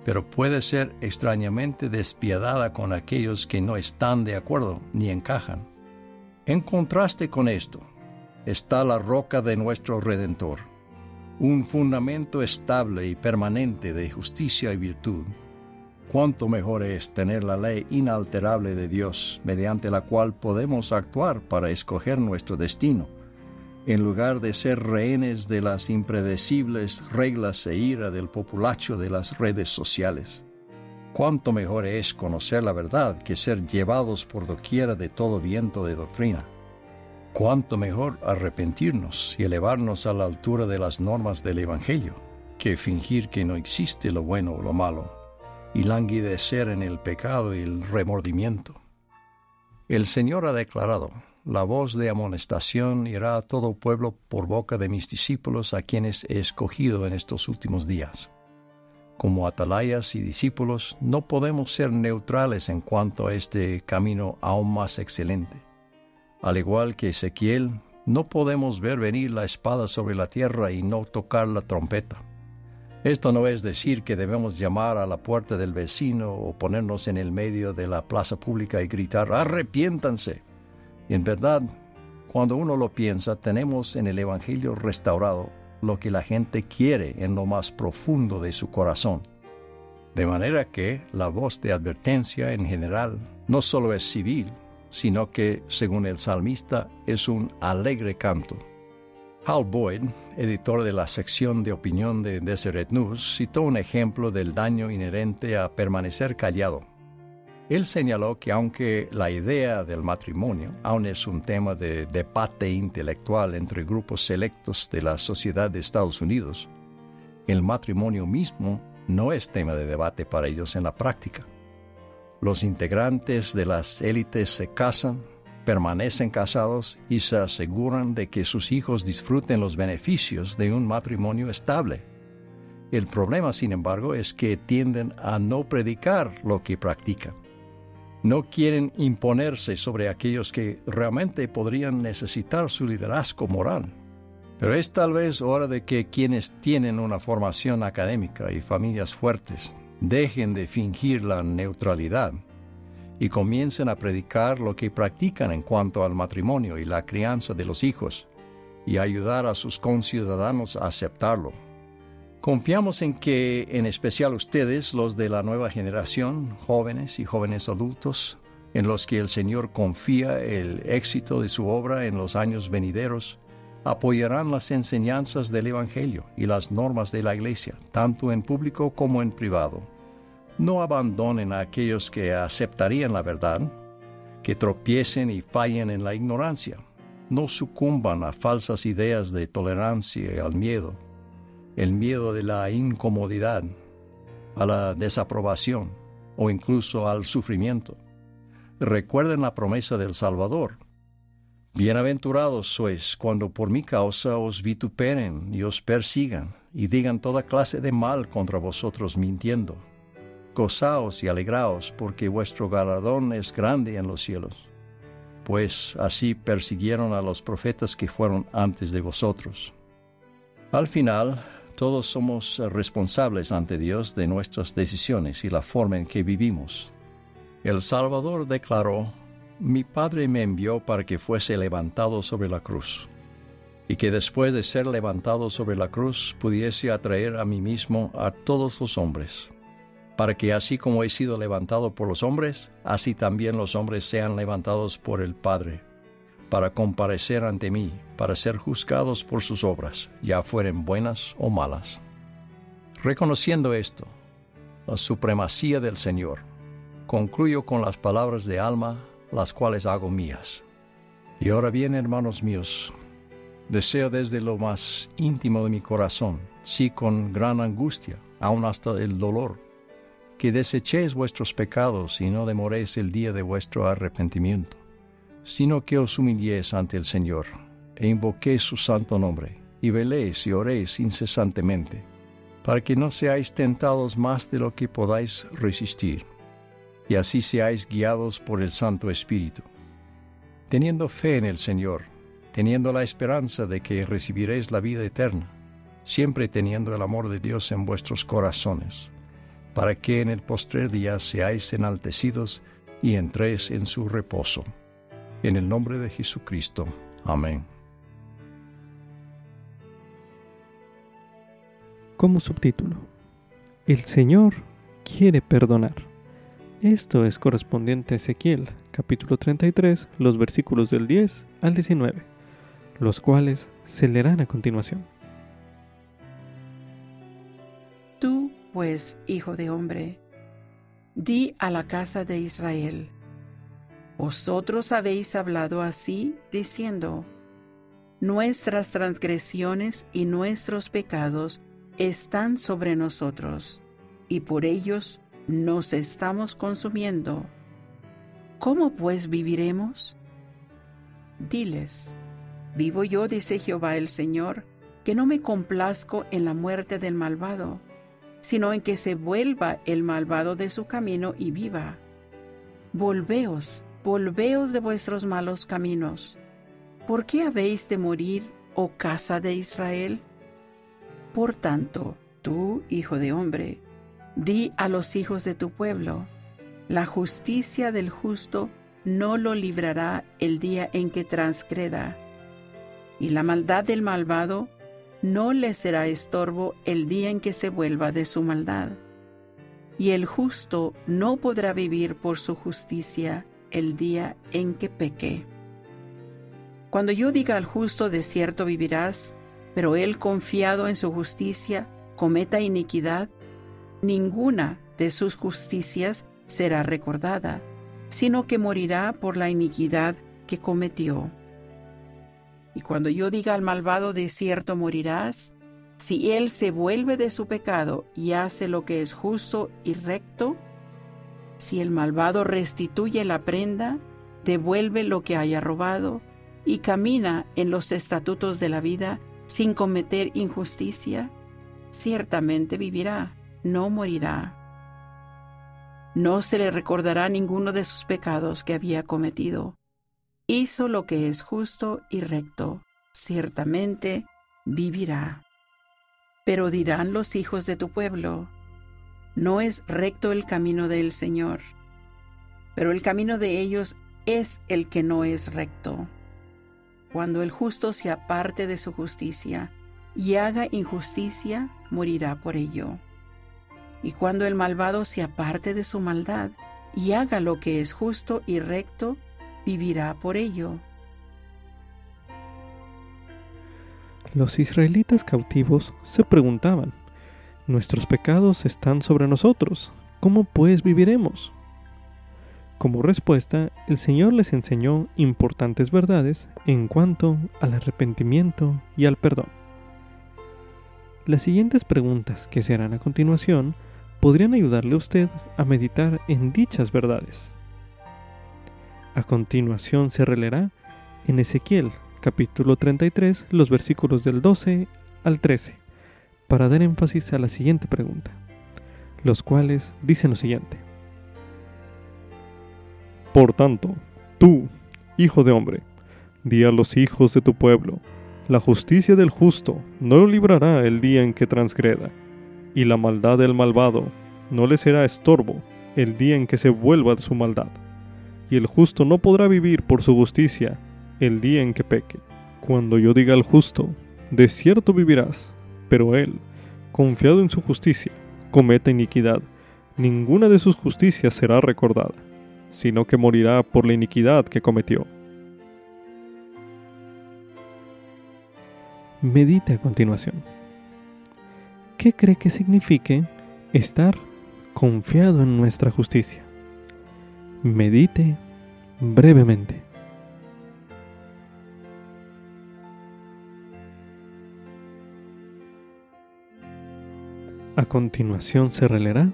[SPEAKER 3] pero puede ser extrañamente despiadada con aquellos que no están de acuerdo ni encajan. En contraste con esto, está la roca de nuestro Redentor, un fundamento estable y permanente de justicia y virtud cuánto mejor es tener la ley inalterable de Dios, mediante la cual podemos actuar para escoger nuestro destino, en lugar de ser rehenes de las impredecibles reglas e ira del populacho de las redes sociales. Cuánto mejor es conocer la verdad que ser llevados por doquiera de todo viento de doctrina. Cuánto mejor arrepentirnos y elevarnos a la altura de las normas del Evangelio, que fingir que no existe lo bueno o lo malo y languidecer en el pecado y el remordimiento. El Señor ha declarado, la voz de amonestación irá a todo pueblo por boca de mis discípulos a quienes he escogido en estos últimos días. Como atalayas y discípulos no podemos ser neutrales en cuanto a este camino aún más excelente. Al igual que Ezequiel, no podemos ver venir la espada sobre la tierra y no tocar la trompeta. Esto no es decir que debemos llamar a la puerta del vecino o ponernos en el medio de la plaza pública y gritar arrepiéntanse. Y en verdad, cuando uno lo piensa, tenemos en el Evangelio restaurado lo que la gente quiere en lo más profundo de su corazón. De manera que la voz de advertencia en general no solo es civil, sino que, según el salmista, es un alegre canto. Hal Boyd, editor de la sección de opinión de Deseret News, citó un ejemplo del daño inherente a permanecer callado. Él señaló que aunque la idea del matrimonio aún es un tema de debate intelectual entre grupos selectos de la sociedad de Estados Unidos, el matrimonio mismo no es tema de debate para ellos en la práctica. Los integrantes de las élites se casan, permanecen casados y se aseguran de que sus hijos disfruten los beneficios de un matrimonio estable. El problema, sin embargo, es que tienden a no predicar lo que practican. No quieren imponerse sobre aquellos que realmente podrían necesitar su liderazgo moral. Pero es tal vez hora de que quienes tienen una formación académica y familias fuertes dejen de fingir la neutralidad y comiencen a predicar lo que practican en cuanto al matrimonio y la crianza de los hijos, y ayudar a sus conciudadanos a aceptarlo. Confiamos en que, en especial ustedes, los de la nueva generación, jóvenes y jóvenes adultos, en los que el Señor confía el éxito de su obra en los años venideros, apoyarán las enseñanzas del Evangelio y las normas de la Iglesia, tanto en público como en privado no abandonen a aquellos que aceptarían la verdad, que tropiecen y fallen en la ignorancia. No sucumban a falsas ideas de tolerancia al miedo, el miedo de la incomodidad, a la desaprobación o incluso al sufrimiento. Recuerden la promesa del Salvador. Bienaventurados sois cuando por mi causa os vituperen y os persigan y digan toda clase de mal contra vosotros mintiendo gozaos y alegraos, porque vuestro galardón es grande en los cielos. Pues así persiguieron a los profetas que fueron antes de vosotros. Al final, todos somos responsables ante Dios de nuestras decisiones y la forma en que vivimos. El Salvador declaró, Mi Padre me envió para que fuese levantado sobre la cruz, y que después de ser levantado sobre la cruz pudiese atraer a mí mismo a todos los hombres para que así como he sido levantado por los hombres, así también los hombres sean levantados por el Padre, para comparecer ante mí, para ser juzgados por sus obras, ya fueren buenas o malas. Reconociendo esto, la supremacía del Señor, concluyo con las palabras de alma, las cuales hago mías. Y ahora bien, hermanos míos, deseo desde lo más íntimo de mi corazón, sí con gran angustia, aun hasta el dolor, que desechéis vuestros pecados y no demoréis el día de vuestro arrepentimiento, sino que os humilléis ante el Señor e invoquéis su santo nombre, y veléis y oréis incesantemente, para que no seáis tentados más de lo que podáis resistir, y así seáis guiados por el Santo Espíritu, teniendo fe en el Señor, teniendo la esperanza de que recibiréis la vida eterna, siempre teniendo el amor de Dios en vuestros corazones, para que en el postrer día seáis enaltecidos y entréis en su reposo. En el nombre de Jesucristo. Amén.
[SPEAKER 1] como subtítulo, El Señor quiere perdonar. Esto es correspondiente a Ezequiel, capítulo 33, los versículos del 10 al 19, los cuales se leerán a continuación.
[SPEAKER 2] Tú, pues, hijo de hombre, di a la casa de Israel, vosotros habéis hablado así, diciendo, Nuestras transgresiones y nuestros pecados están sobre nosotros y por ellos nos estamos consumiendo. ¿Cómo pues viviremos? Diles, vivo yo, dice Jehová el Señor, que no me complazco en la muerte del malvado, sino en que se vuelva el malvado de su camino y viva. Volveos, volveos de vuestros malos caminos. ¿Por qué habéis de morir, oh casa de Israel? Por tanto, tú, hijo de hombre, di a los hijos de tu pueblo, la justicia del justo no lo librará el día en que transgreda, y la maldad del malvado no le será estorbo el día en que se vuelva de su maldad. Y el justo no podrá vivir por su justicia el día en que peque. Cuando yo diga al justo, de cierto vivirás, pero él confiado en su justicia cometa iniquidad, ninguna de sus justicias será recordada, sino que morirá por la iniquidad que cometió. Y cuando yo diga al malvado de cierto morirás, si él se vuelve de su pecado y hace lo que es justo y recto, si el malvado restituye la prenda, devuelve lo que haya robado y camina en los estatutos de la vida, sin cometer injusticia, ciertamente vivirá, no morirá. No se le recordará ninguno de sus pecados que había cometido. Hizo lo que es justo y recto, ciertamente vivirá. Pero dirán los hijos de tu pueblo, no es recto el camino del Señor, pero el camino de ellos es el que no es recto cuando el justo se aparte de su justicia y haga injusticia, morirá por ello. Y cuando el malvado se aparte de su maldad y haga lo que es justo y recto, vivirá por ello.
[SPEAKER 1] Los israelitas cautivos se preguntaban, Nuestros pecados están sobre nosotros, ¿cómo pues viviremos? Como respuesta, el Señor les enseñó importantes verdades en cuanto al arrepentimiento y al perdón. Las siguientes preguntas que se harán a continuación podrían ayudarle a usted a meditar en dichas verdades. A continuación se releerá en Ezequiel capítulo 33 los versículos del 12 al 13 para dar énfasis a la siguiente pregunta, los cuales dicen lo siguiente. Por tanto, tú, hijo de hombre, di a los hijos de tu pueblo, la justicia del justo no lo librará el día en que transgreda, y la maldad del malvado no le será estorbo el día en que se vuelva de su maldad, y el justo no podrá vivir por su justicia el día en que peque. Cuando yo diga al justo, de cierto vivirás, pero él, confiado en su justicia, cometa iniquidad, ninguna de sus justicias será recordada sino que morirá por la iniquidad que cometió. Medite a continuación. ¿Qué cree que signifique estar confiado en nuestra justicia? Medite brevemente. A continuación se releerá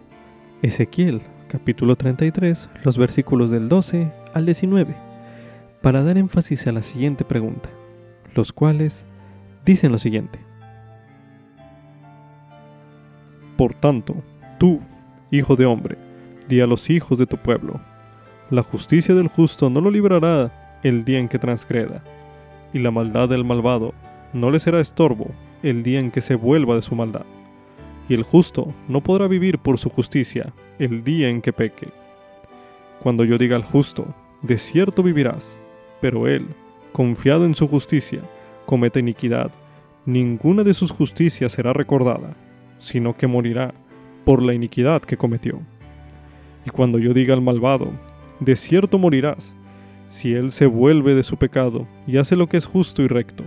[SPEAKER 1] Ezequiel capítulo 33, los versículos del 12 al 19, para dar énfasis a la siguiente pregunta, los cuales dicen lo siguiente. Por tanto, tú, hijo de hombre, di a los hijos de tu pueblo, la justicia del justo no lo librará el día en que transgreda, y la maldad del malvado no le será estorbo el día en que se vuelva de su maldad y el justo no podrá vivir por su justicia el día en que peque. Cuando yo diga al justo, de cierto vivirás, pero él, confiado en su justicia, comete iniquidad, ninguna de sus justicias será recordada, sino que morirá por la iniquidad que cometió. Y cuando yo diga al malvado, de cierto morirás, si él se vuelve de su pecado y hace lo que es justo y recto.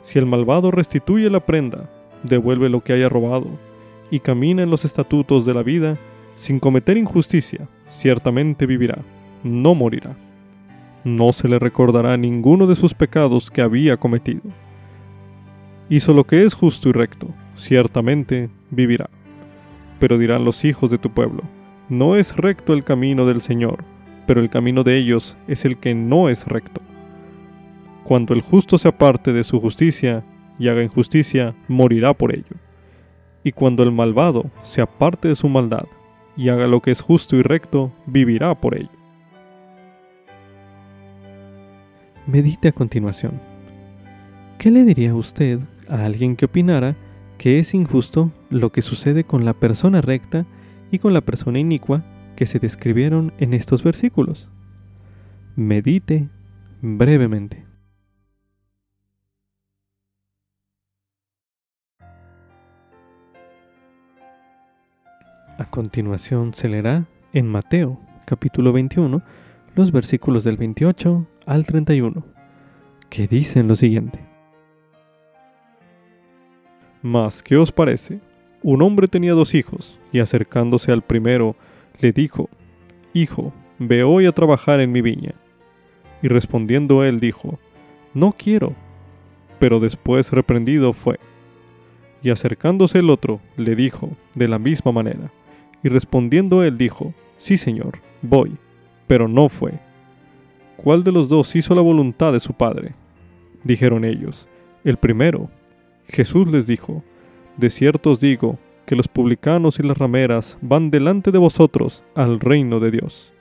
[SPEAKER 1] Si el malvado restituye la prenda, devuelve lo que haya robado, y camina en los estatutos de la vida, sin cometer injusticia, ciertamente vivirá, no morirá. No se le recordará ninguno de sus pecados que había cometido. Hizo lo que es justo y recto, ciertamente vivirá. Pero dirán los hijos de tu pueblo, no es recto el camino del Señor, pero el camino de ellos es el que no es recto. Cuando el justo se aparte de su justicia y haga injusticia, morirá por ello y cuando el malvado se aparte de su maldad y haga lo que es justo y recto, vivirá por ello. Medite a continuación. ¿Qué le diría usted a alguien que opinara que es injusto lo que sucede con la persona recta y con la persona inicua que se describieron en estos versículos? Medite brevemente. Continuación se leerá en Mateo capítulo 21 los versículos del 28 al 31, que dicen lo siguiente. Mas, ¿qué os parece? Un hombre tenía dos hijos, y acercándose al primero, le dijo, Hijo, ve hoy a trabajar en mi viña. Y respondiendo él dijo, No quiero. Pero después reprendido fue. Y acercándose el otro, le dijo, de la misma manera. Y respondiendo él dijo, Sí, Señor, voy. Pero no fue. ¿Cuál de los dos hizo la voluntad de su padre? Dijeron ellos, el primero. Jesús les dijo, De cierto os digo, que los publicanos y las rameras van delante de vosotros al reino de Dios.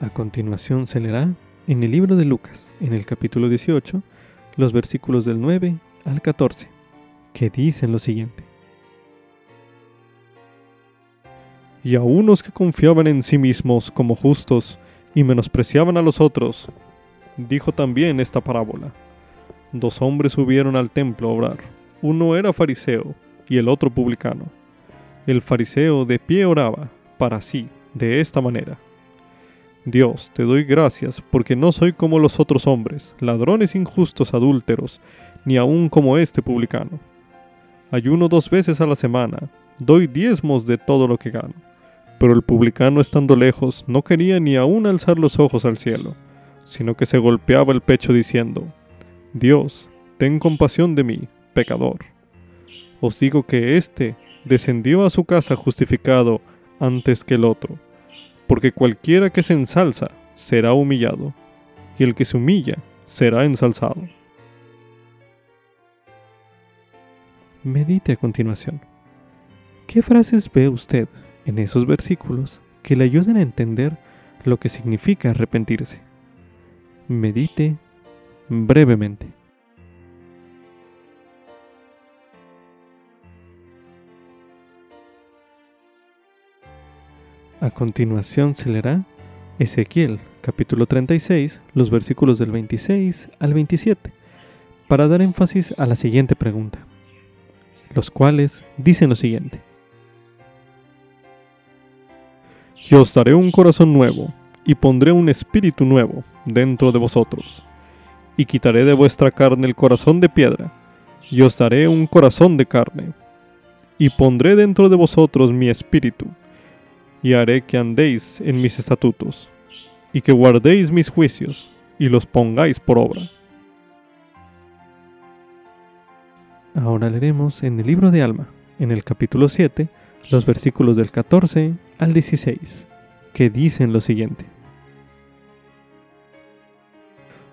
[SPEAKER 1] A continuación se leerá en el libro de Lucas, en el capítulo 18, los versículos del 9 al 14, que dicen lo siguiente. Y a unos que confiaban en sí mismos como justos y menospreciaban a los otros. Dijo también esta parábola. Dos hombres subieron al templo a orar. Uno era fariseo y el otro publicano. El fariseo de pie oraba para sí, de esta manera. Dios, te doy gracias porque no soy como los otros hombres, ladrones injustos, adúlteros, ni aun como este publicano. Ayuno dos veces a la semana, doy diezmos de todo lo que gano. Pero el publicano estando lejos no quería ni aún alzar los ojos al cielo, sino que se golpeaba el pecho diciendo, Dios, ten compasión de mí, pecador. Os digo que éste descendió a su casa justificado antes que el otro, porque cualquiera que se ensalza será humillado, y el que se humilla será ensalzado. Medite a continuación. ¿Qué frases ve usted en esos versículos que le ayuden a entender lo que significa arrepentirse. Medite brevemente. A continuación se leerá Ezequiel capítulo 36, los versículos del 26 al 27, para dar énfasis a la siguiente pregunta, los cuales dicen lo siguiente. Y os daré un corazón nuevo, y pondré un espíritu nuevo dentro de vosotros. Y quitaré de vuestra carne el corazón de piedra, y os daré un corazón de carne. Y pondré dentro de vosotros mi espíritu, y haré que andéis en mis estatutos, y que guardéis mis juicios, y los pongáis por obra. Ahora leeremos en el libro de Alma, en el capítulo 7, los versículos del 14 al 16, que dicen lo siguiente.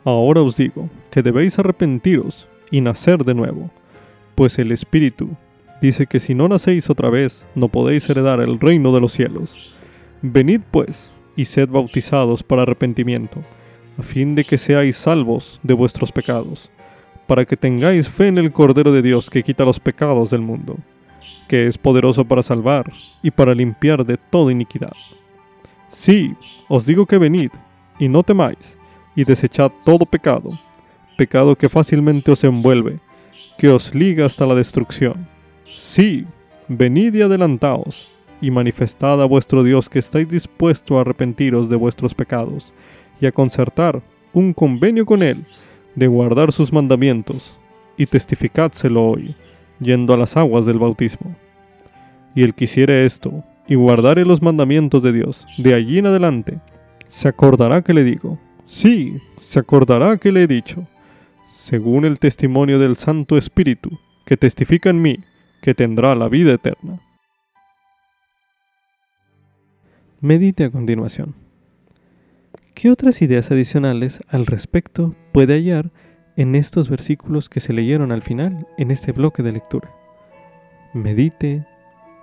[SPEAKER 1] Ahora os digo que debéis arrepentiros y nacer de nuevo, pues el Espíritu dice que si no nacéis otra vez, no podéis heredar el reino de los cielos. Venid pues y sed bautizados para arrepentimiento, a fin de que seáis salvos de vuestros pecados, para que tengáis fe en el Cordero de Dios que quita los pecados del mundo, que es poderoso para salvar y para limpiar de toda iniquidad. Sí, os digo que venid, y no temáis, y desechad todo pecado, pecado que fácilmente os envuelve, que os liga hasta la destrucción. Sí, venid y adelantaos, y manifestad a vuestro Dios que estáis dispuesto a arrepentiros de vuestros pecados, y a concertar un convenio con Él, de guardar sus mandamientos, y testificádselo hoy, yendo a las aguas del bautismo. Y el que hiciere esto, y guardare los mandamientos de Dios, de allí en adelante, se acordará que le digo, sí, se acordará que le he dicho, según el testimonio del Santo Espíritu, que testifica en mí, que tendrá la vida eterna. Medite a continuación. ¿Qué otras ideas adicionales al respecto puede hallar en estos versículos que se leyeron al final en este bloque de lectura? Medite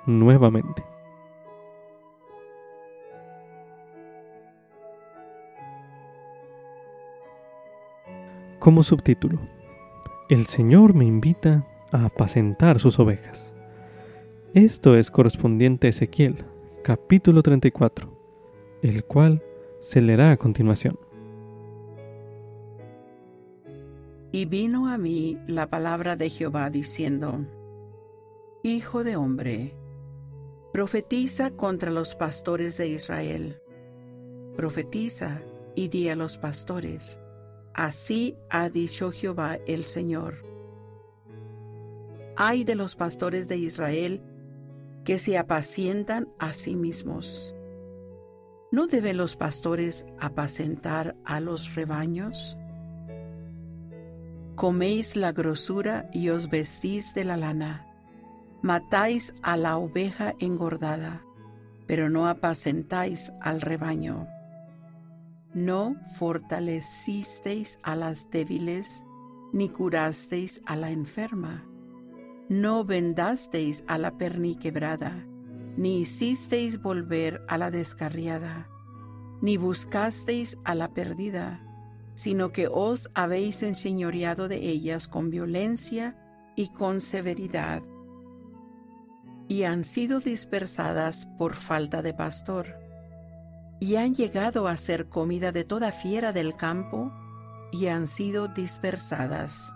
[SPEAKER 1] nuevamente. Como subtítulo, El Señor me invita a apacentar sus ovejas. Esto es correspondiente a Ezequiel, capítulo 34, el cual se leerá a continuación.
[SPEAKER 2] Y vino a mí la palabra de Jehová diciendo, Hijo de hombre, profetiza contra los pastores de Israel. Profetiza y di a los pastores Así ha dicho Jehová el Señor. Ay de los pastores de Israel que se apacientan a sí mismos. ¿No deben los pastores apacentar a los rebaños? Coméis la grosura y os vestís de la lana. Matáis a la oveja engordada, pero no apacentáis al rebaño. No fortalecisteis a las débiles, ni curasteis a la enferma. No vendasteis a la perniquebrada, ni hicisteis volver a la descarriada, ni buscasteis a la perdida, sino que os habéis enseñoreado de ellas con violencia y con severidad, y han sido dispersadas por falta de pastor y han llegado a ser comida de toda fiera del campo y han sido dispersadas.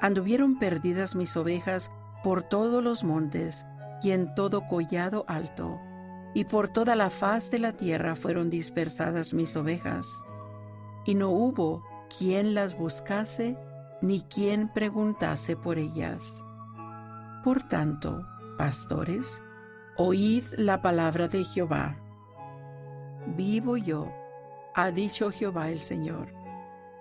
[SPEAKER 2] Anduvieron perdidas mis ovejas por todos los montes y en todo collado alto, y por toda la faz de la tierra fueron dispersadas mis ovejas, y no hubo quien las buscase ni quien preguntase por ellas. Por tanto, pastores, oíd la palabra de Jehová vivo yo, ha dicho Jehová el Señor,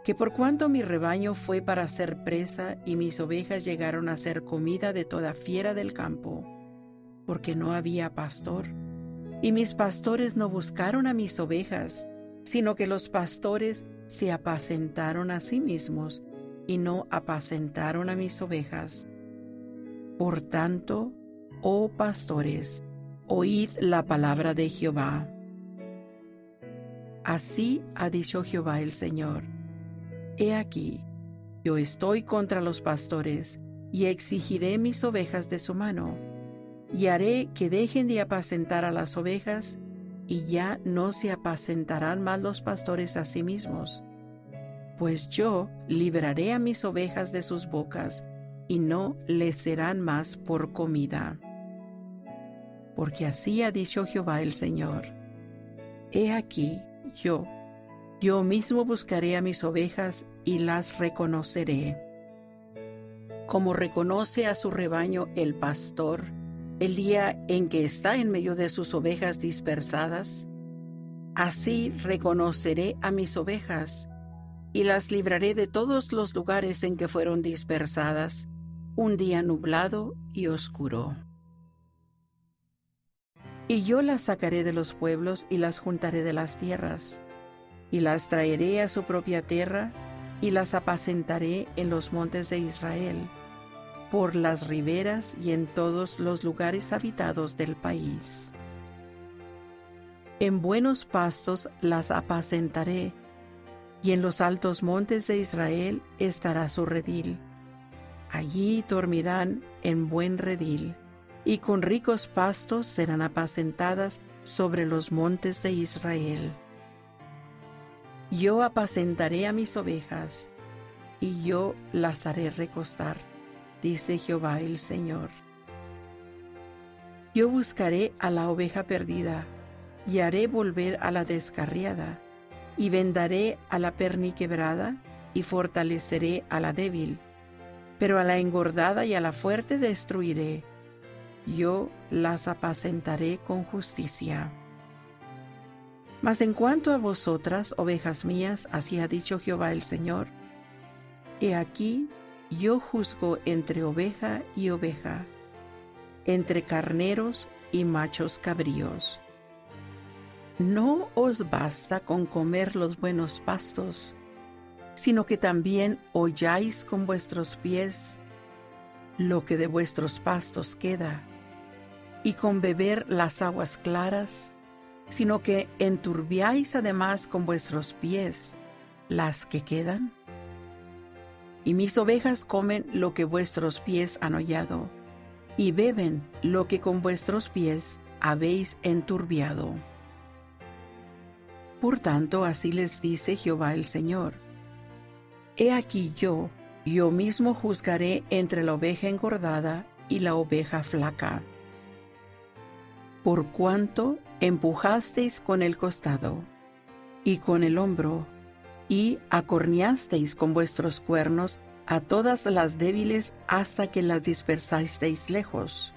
[SPEAKER 2] que por cuanto mi rebaño fue para ser presa y mis ovejas llegaron a ser comida de toda fiera del campo, porque no había pastor, y mis pastores no buscaron a mis ovejas, sino que los pastores se apacentaron a sí mismos y no apacentaron a mis ovejas. Por tanto, oh pastores, oíd la palabra de Jehová. Así ha dicho Jehová el Señor. He aquí, yo estoy contra los pastores, y exigiré mis ovejas de su mano, y haré que dejen de apacentar a las ovejas, y ya no se apacentarán más los pastores a sí mismos. Pues yo libraré a mis ovejas de sus bocas, y no les serán más por comida. Porque así ha dicho Jehová el Señor. He aquí, yo, yo mismo buscaré a mis ovejas y las reconoceré. Como reconoce a su rebaño el pastor, el día en que está en medio de sus ovejas dispersadas? Así reconoceré a mis ovejas y las libraré de todos los lugares en que fueron dispersadas, un día nublado y oscuro. Y yo las sacaré de los pueblos y las juntaré de las tierras, y las traeré a su propia tierra, y las apacentaré en los montes de Israel, por las riberas y en todos los lugares habitados del país. En buenos pastos las apacentaré, y en los altos montes de Israel estará su redil. Allí dormirán en buen redil, y con ricos pastos serán apacentadas sobre los montes de Israel. Yo apacentaré a mis ovejas, y yo las haré recostar, dice Jehová el Señor. Yo buscaré a la oveja perdida, y haré volver a la descarriada, y vendaré a la perniquebrada, y fortaleceré a la débil, pero a la engordada y a la fuerte destruiré. Yo las apacentaré con justicia. Mas en cuanto a vosotras, ovejas mías, así ha dicho Jehová el Señor, he aquí yo juzgo entre oveja y oveja, entre carneros y machos cabríos. No os basta con comer los buenos pastos, sino que también holláis con vuestros pies lo que de vuestros pastos queda, y con beber las aguas claras, sino que enturbiáis además con vuestros pies las que quedan. Y mis ovejas comen lo que vuestros pies han hollado, y beben lo que con vuestros pies habéis enturbiado. Por tanto, así les dice Jehová el Señor. He aquí yo, yo mismo juzgaré entre la oveja engordada y la oveja flaca. Por cuanto empujasteis con el costado y con el hombro, y acorneasteis con vuestros cuernos a todas las débiles hasta que las dispersasteis lejos.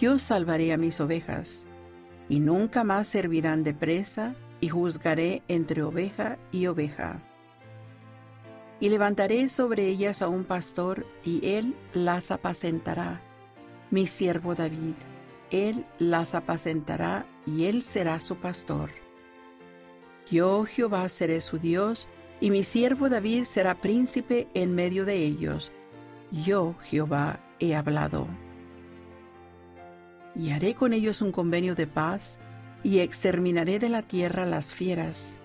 [SPEAKER 2] Yo salvaré a mis ovejas, y nunca más servirán de presa, y juzgaré entre oveja y oveja. Y levantaré sobre ellas a un pastor, y él las apacentará, mi siervo David, él las apacentará, y él será su pastor. Yo Jehová seré su Dios, y mi siervo David será príncipe en medio de ellos. Yo Jehová he hablado y haré con ellos un convenio de paz, y exterminaré de la tierra las fieras,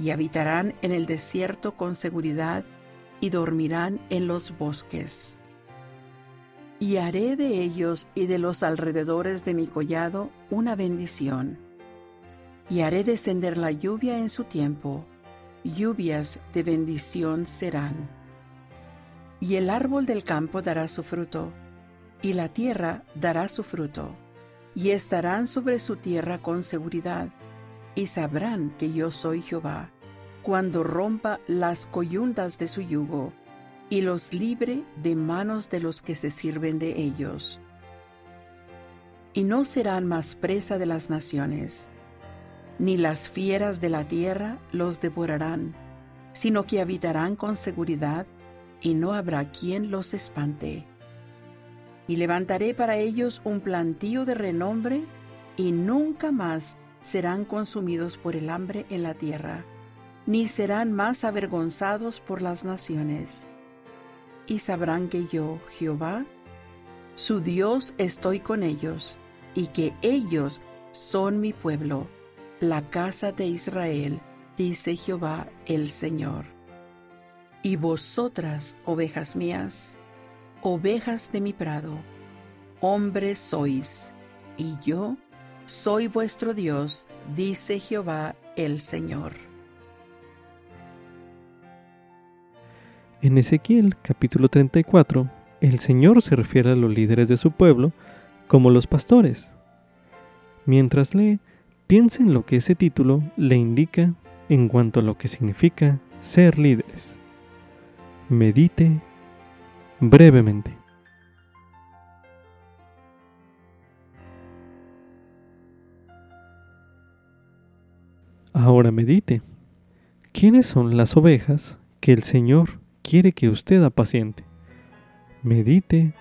[SPEAKER 2] y habitarán en el desierto con seguridad, y dormirán en los bosques. Y haré de ellos y de los alrededores de mi collado una bendición, y haré descender la lluvia en su tiempo, lluvias de bendición serán. Y el árbol del campo dará su fruto, y la tierra dará su fruto, y estarán sobre su tierra con seguridad, y sabrán que yo soy Jehová, cuando rompa las coyundas de su yugo, y los libre de manos de los que se sirven de ellos. Y no serán más presa de las naciones, ni las fieras de la tierra los devorarán, sino que habitarán con seguridad, y no habrá quien los espante y levantaré para ellos un plantío de renombre, y nunca más serán consumidos por el hambre en la tierra, ni serán más avergonzados por las naciones. Y sabrán que yo, Jehová, su Dios, estoy con ellos, y que ellos son mi pueblo, la casa de Israel, dice Jehová el Señor. Y vosotras, ovejas mías, ovejas de mi prado, hombres sois, y yo soy vuestro Dios, dice Jehová el Señor.
[SPEAKER 1] En Ezequiel capítulo 34, el Señor se refiere a los líderes de su pueblo como los pastores. Mientras lee, Piensa en lo que ese título le indica en cuanto a lo que significa ser líderes. Medite brevemente. Ahora medite. ¿Quiénes son las ovejas que el Señor quiere que usted apaciente? Medite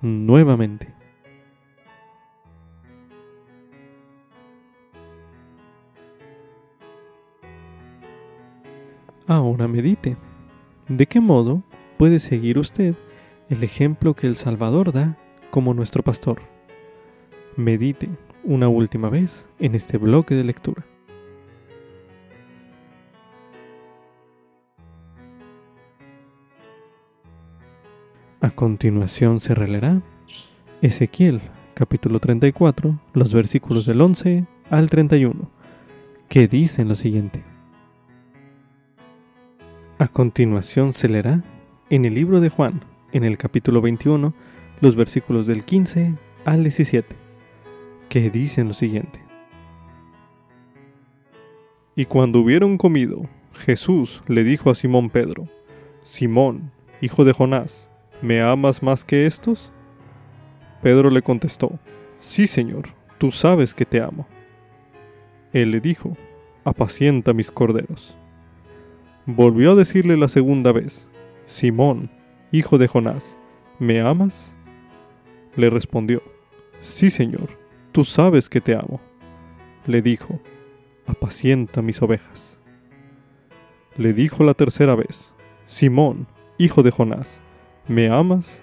[SPEAKER 1] nuevamente. Ahora medite. ¿De qué modo puede seguir usted el ejemplo que el Salvador da como nuestro pastor? Medite una última vez en este bloque de lectura. A continuación se releará Ezequiel capítulo 34, los versículos del 11 al 31, que dicen lo siguiente. A continuación se leerá en el libro de Juan, en el capítulo 21, los versículos del 15 al 17, que dicen lo siguiente. Y cuando hubieron comido, Jesús le dijo a Simón Pedro, Simón, hijo de Jonás, ¿me amas más que estos? Pedro le contestó, Sí, Señor, tú sabes que te amo. Él le dijo, Apacienta mis corderos. Volvió a decirle la segunda vez, Simón, hijo de Jonás, ¿me amas? Le respondió, Sí, Señor, tú sabes que te amo. Le dijo, Apacienta mis ovejas. Le dijo la tercera vez, Simón, hijo de Jonás, ¿me amas?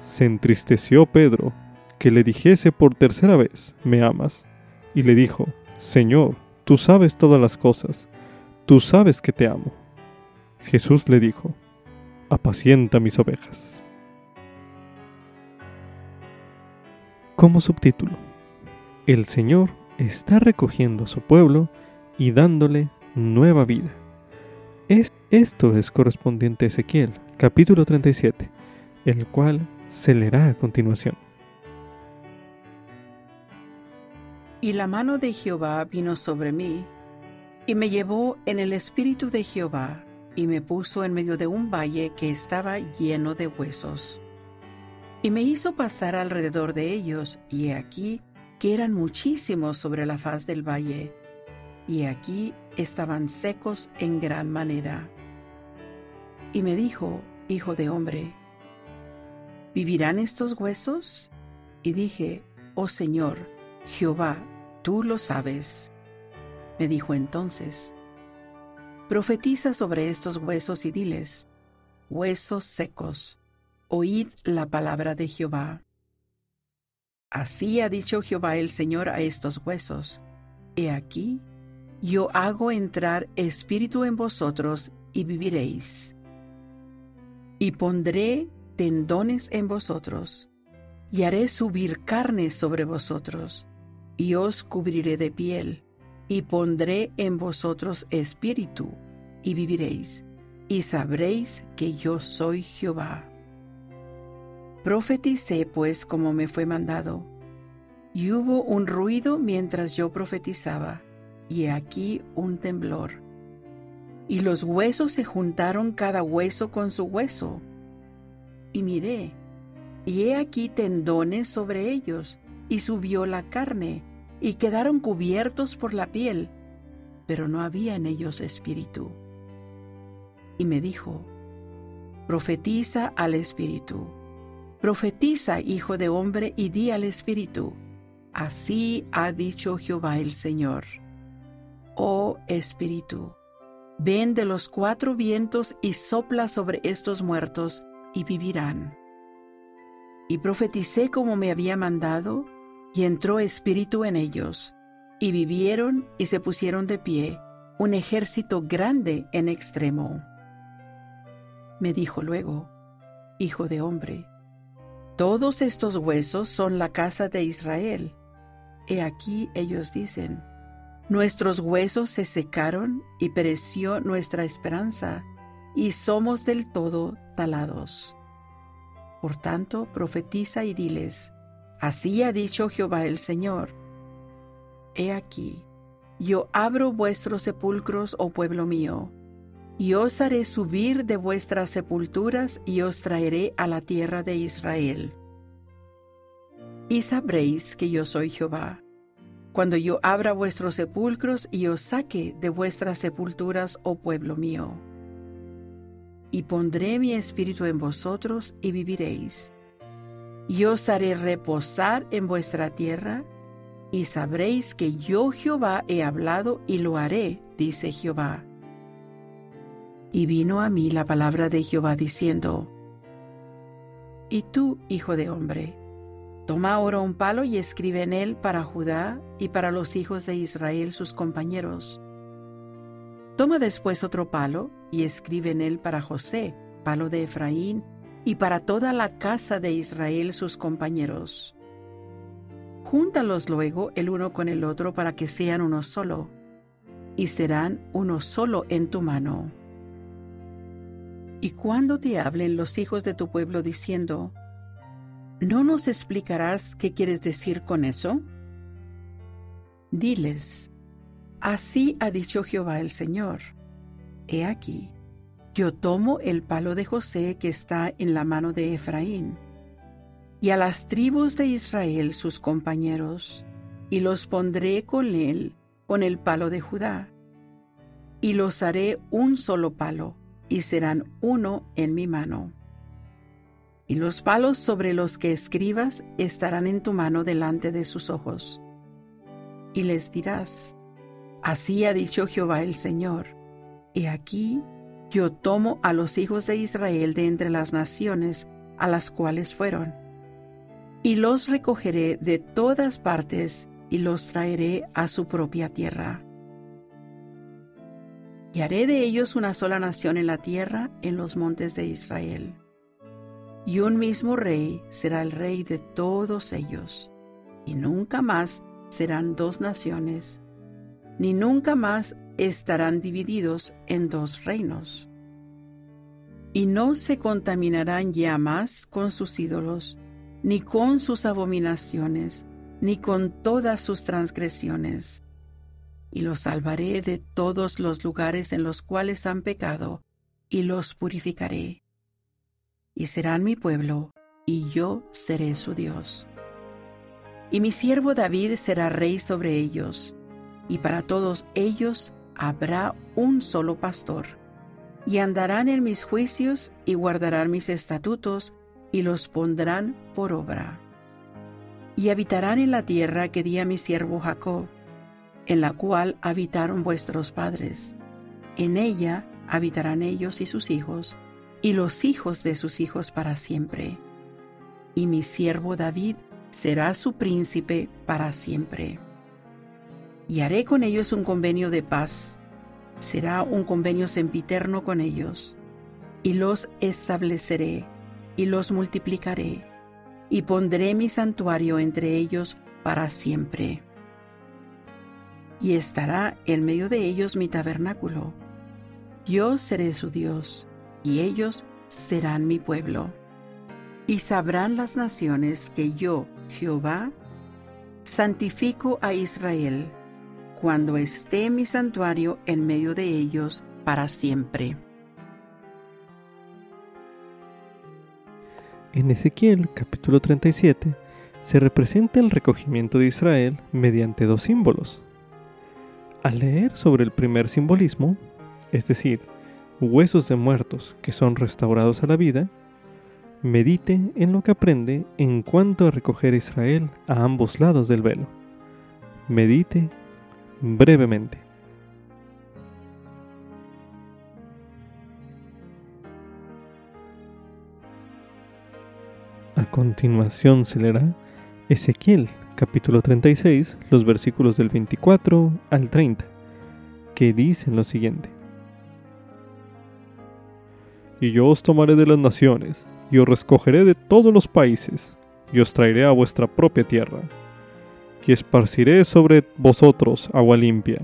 [SPEAKER 1] Se entristeció Pedro que le dijese por tercera vez, ¿me amas? Y le dijo, Señor, tú sabes todas las cosas tú sabes que te amo. Jesús le dijo, apacienta mis ovejas. Como subtítulo, el Señor está recogiendo a su pueblo y dándole nueva vida. esto es correspondiente a Ezequiel, capítulo 37, el cual se leerá a continuación.
[SPEAKER 2] Y la mano de Jehová vino sobre mí, y me llevó en el espíritu de Jehová, y me puso en medio de un valle que estaba lleno de huesos. Y me hizo pasar alrededor de ellos, y he aquí que eran muchísimos sobre la faz del valle, y aquí estaban secos en gran manera. Y me dijo, Hijo de hombre, ¿vivirán estos huesos? Y dije, Oh Señor, Jehová, tú lo sabes. Me dijo entonces, Profetiza sobre estos huesos y diles, Huesos secos, oíd la palabra de Jehová. Así ha dicho Jehová el Señor a estos huesos, He aquí, yo hago entrar espíritu en vosotros y viviréis. Y pondré tendones en vosotros, y haré subir carne sobre vosotros, y os cubriré de piel y pondré en vosotros espíritu, y viviréis, y sabréis que yo soy Jehová. Profeticé pues como me fue mandado, y hubo un ruido mientras yo profetizaba, y aquí un temblor. Y los huesos se juntaron cada hueso con su hueso. Y miré, y he aquí tendones sobre ellos, y subió la carne, y quedaron cubiertos por la piel, pero no había en ellos espíritu. Y me dijo, profetiza al espíritu, profetiza, hijo de hombre, y di al espíritu, así ha dicho Jehová el Señor. Oh espíritu, ven de los cuatro vientos y sopla sobre estos muertos, y vivirán. Y profeticé como me había mandado, y entró espíritu en ellos, y vivieron y se pusieron de pie un ejército grande en extremo. Me dijo luego, Hijo de hombre, todos estos huesos son la casa de Israel. He aquí ellos dicen, Nuestros huesos se secaron y pereció nuestra esperanza, y somos del todo talados. Por tanto, profetiza y diles, Así ha dicho Jehová el Señor. He aquí, yo abro vuestros sepulcros, oh pueblo mío, y os haré subir de vuestras sepulturas y os traeré a la tierra de Israel. Y sabréis que yo soy Jehová, cuando yo abra vuestros sepulcros y os saque de vuestras sepulturas, oh pueblo mío. Y pondré mi espíritu en vosotros y viviréis. Y os haré reposar en vuestra tierra, y sabréis que yo Jehová he hablado y lo haré, dice Jehová. Y vino a mí la palabra de Jehová diciendo, Y tú, hijo de hombre, Toma ahora un palo y escribe en él para Judá y para los hijos de Israel sus compañeros. Toma después otro palo y escribe en él para José, palo de Efraín, y para toda la casa de Israel sus compañeros. Júntalos luego el uno con el otro para que sean uno solo, y serán uno solo en tu mano. Y cuando te hablen los hijos de tu pueblo diciendo, ¿No nos explicarás qué quieres decir con eso? Diles, así ha dicho Jehová el Señor. He aquí, yo tomo el palo de José que está en la mano de Efraín, y a las tribus de Israel sus compañeros, y los pondré con él, con el palo de Judá, y los haré un solo palo, y serán uno en mi mano y los palos sobre los que escribas estarán en tu mano delante de sus ojos. Y les dirás, Así ha dicho Jehová el Señor, He aquí, yo tomo a los hijos de Israel de entre las naciones a las cuales fueron, y los recogeré de todas partes y los traeré a su propia tierra. Y haré de ellos una sola nación en la tierra, en los montes de Israel y un mismo rey será el rey de todos ellos, y nunca más serán dos naciones, ni nunca más estarán divididos en dos reinos. Y no se contaminarán ya más con sus ídolos, ni con sus abominaciones, ni con todas sus transgresiones. Y los salvaré de todos los lugares en los cuales han pecado, y los purificaré y serán mi pueblo, y yo seré su Dios. Y mi siervo David será rey sobre ellos, y para todos ellos habrá un solo pastor, y andarán en mis juicios y guardarán mis estatutos, y los pondrán por obra. Y habitarán en la tierra que di a mi siervo Jacob, en la cual habitaron vuestros padres. En ella habitarán ellos y sus hijos, y los hijos de sus hijos para siempre. Y mi siervo David será su príncipe para siempre. Y haré con ellos un convenio de paz. Será un convenio sempiterno con ellos. Y los estableceré y los multiplicaré. Y pondré mi santuario entre ellos para siempre. Y estará en medio de ellos mi tabernáculo. Yo seré su Dios y ellos serán mi pueblo. Y sabrán las naciones que yo, Jehová, santifico a Israel, cuando esté mi santuario en medio de ellos para siempre.
[SPEAKER 1] En Ezequiel capítulo 37 se representa el recogimiento de Israel mediante dos símbolos. Al leer sobre el primer simbolismo, es decir, huesos de muertos que son restaurados a la vida, medite en lo que aprende en cuanto a recoger a Israel a ambos lados del velo. Medite brevemente. A continuación se leerá Ezequiel capítulo 36, los versículos del 24 al 30, que dicen lo siguiente. Y yo os tomaré de las naciones, y os recogeré de todos los países, y os traeré a vuestra propia tierra. Y esparciré sobre vosotros agua limpia,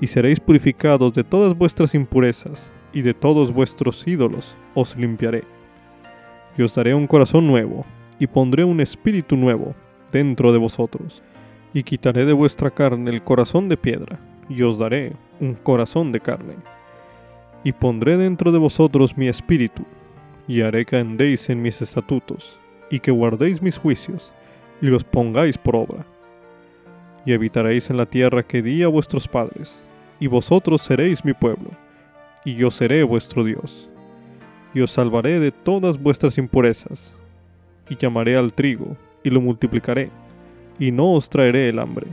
[SPEAKER 1] y seréis purificados de todas vuestras impurezas, y de todos vuestros ídolos os limpiaré. Y os daré un corazón nuevo, y pondré un espíritu nuevo dentro de vosotros, y quitaré de vuestra carne el corazón de piedra, y os daré un corazón de carne y pondré dentro de vosotros mi espíritu, y haré que andéis en mis estatutos, y que guardéis mis juicios, y los pongáis por obra. Y habitaréis en la tierra que di a vuestros padres, y vosotros seréis mi pueblo, y yo seré vuestro Dios. Y os salvaré de todas vuestras impurezas, y llamaré al trigo, y lo multiplicaré, y no os traeré el hambre.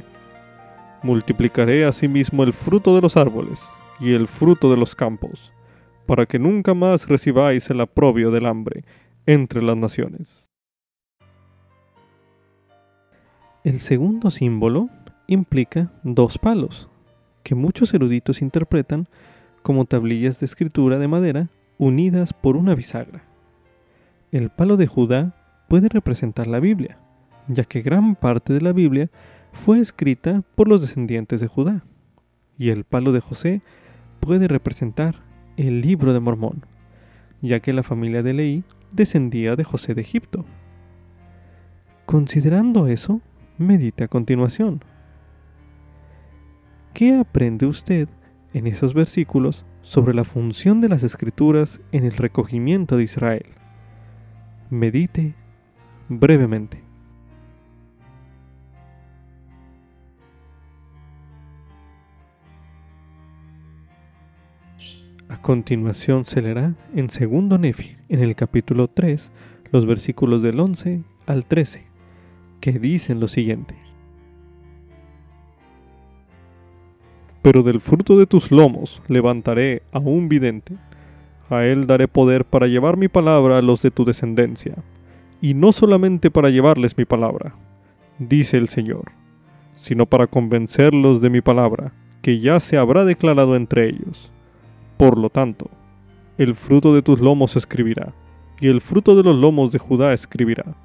[SPEAKER 1] Multiplicaré asimismo el fruto de los árboles, y el fruto de los campos, para que nunca más recibáis el aprobio del hambre entre las naciones. El segundo símbolo implica dos palos, que muchos eruditos interpretan como tablillas de escritura de madera unidas por una bisagra. El palo de Judá puede representar la Biblia, ya que gran parte de la Biblia fue escrita por los descendientes de Judá, y el palo de José puede representar el libro de Mormón, ya que la familia de Leí descendía de José de Egipto. Considerando eso, medite a continuación. ¿Qué aprende usted en esos versículos sobre la función de las escrituras en el recogimiento de Israel? Medite brevemente. A continuación se leerá en segundo Nefi, en el capítulo 3, los versículos del 11 al 13, que dicen lo siguiente. Pero del fruto de tus lomos levantaré a un vidente. A él daré poder para llevar mi palabra a los de tu descendencia. Y no solamente para llevarles mi palabra, dice el Señor, sino para convencerlos de mi palabra, que ya se habrá declarado entre ellos. Por lo tanto, el fruto de tus lomos escribirá, y el fruto de los lomos de Judá escribirá,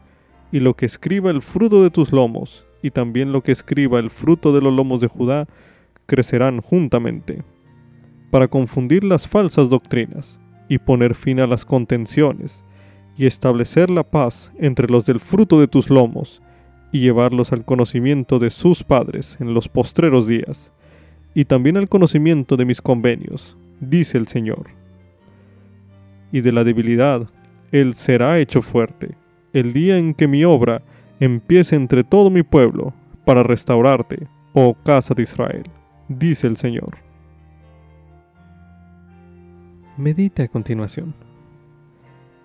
[SPEAKER 1] y lo que escriba el fruto de tus lomos, y también lo que escriba el fruto de los lomos de Judá, crecerán juntamente, para confundir las falsas doctrinas y poner fin a las contenciones, y establecer la paz entre los del fruto de tus lomos, y llevarlos al conocimiento de sus padres en los postreros días, y también al conocimiento de mis convenios, dice el Señor. Y de la debilidad, Él será hecho fuerte, el día en que mi obra empiece entre todo mi pueblo, para restaurarte, oh casa de Israel dice el Señor. Medite a continuación.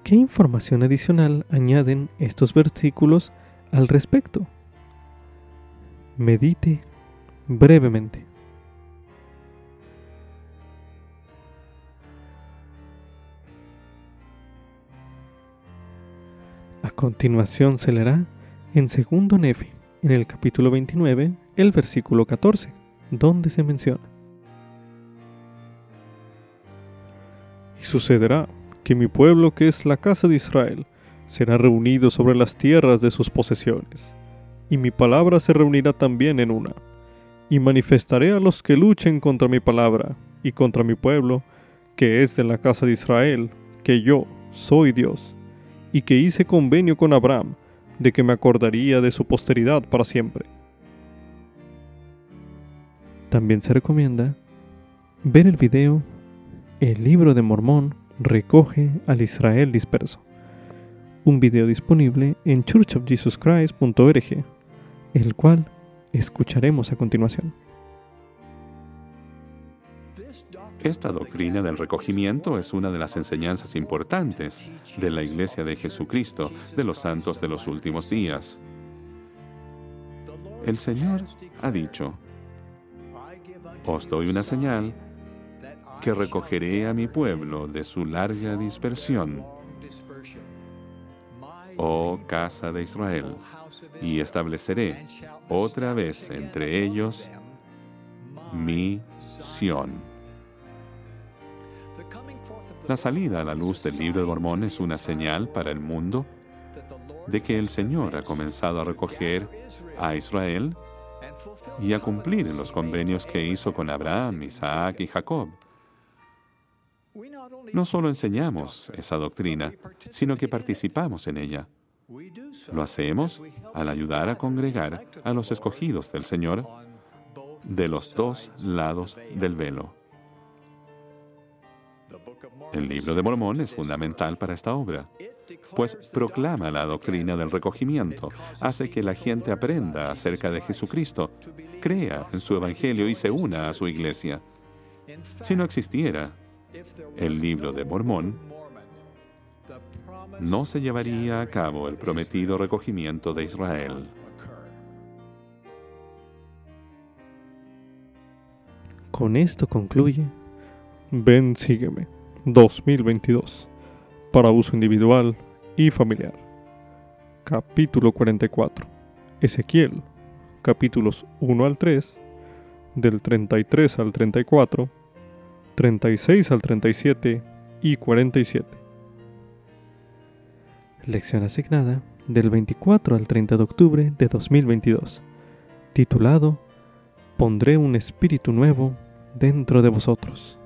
[SPEAKER 1] ¿Qué información adicional añaden estos versículos al respecto? Medite brevemente. A continuación se leerá en segundo Nefi, en el capítulo 29, el versículo 14 donde se menciona. Y sucederá que mi pueblo, que es la casa de Israel, será reunido sobre las tierras de sus posesiones, y mi palabra se reunirá también en una, y manifestaré a los que luchen contra mi palabra y contra mi pueblo, que es de la casa de Israel, que yo soy Dios, y que hice convenio con Abraham, de que me acordaría de su posteridad para siempre también se recomienda ver el video El libro de Mormón recoge al Israel disperso, un video disponible en churchofjesuschrist.org, el cual escucharemos a continuación.
[SPEAKER 4] Esta doctrina del recogimiento es una de las enseñanzas importantes de la Iglesia de Jesucristo de los santos de los últimos días. El Señor ha dicho, os doy una señal que recogeré a mi pueblo de su larga dispersión, oh casa de Israel, y estableceré otra vez entre ellos mi Sión. La salida a la luz del libro de Mormón es una señal para el mundo de que el Señor ha comenzado a recoger a Israel y a cumplir en los convenios que hizo con Abraham, Isaac y Jacob. No solo enseñamos esa doctrina, sino que participamos en ella. Lo hacemos al ayudar a congregar a los escogidos del Señor de los dos lados del velo. El libro de Mormón es fundamental para esta obra, pues proclama la doctrina del recogimiento, hace que la gente aprenda acerca de Jesucristo, crea en su Evangelio y se una a su iglesia. Si no existiera el libro de Mormón, no se llevaría a cabo el prometido recogimiento de Israel.
[SPEAKER 1] Con esto concluye Ven, sígueme 2022 para uso individual y familiar. Capítulo 44. Ezequiel, capítulos 1 al 3, del 33 al 34, 36 al 37 y 47. Lección asignada del 24 al 30 de octubre de 2022, titulado Pondré un espíritu nuevo dentro de vosotros.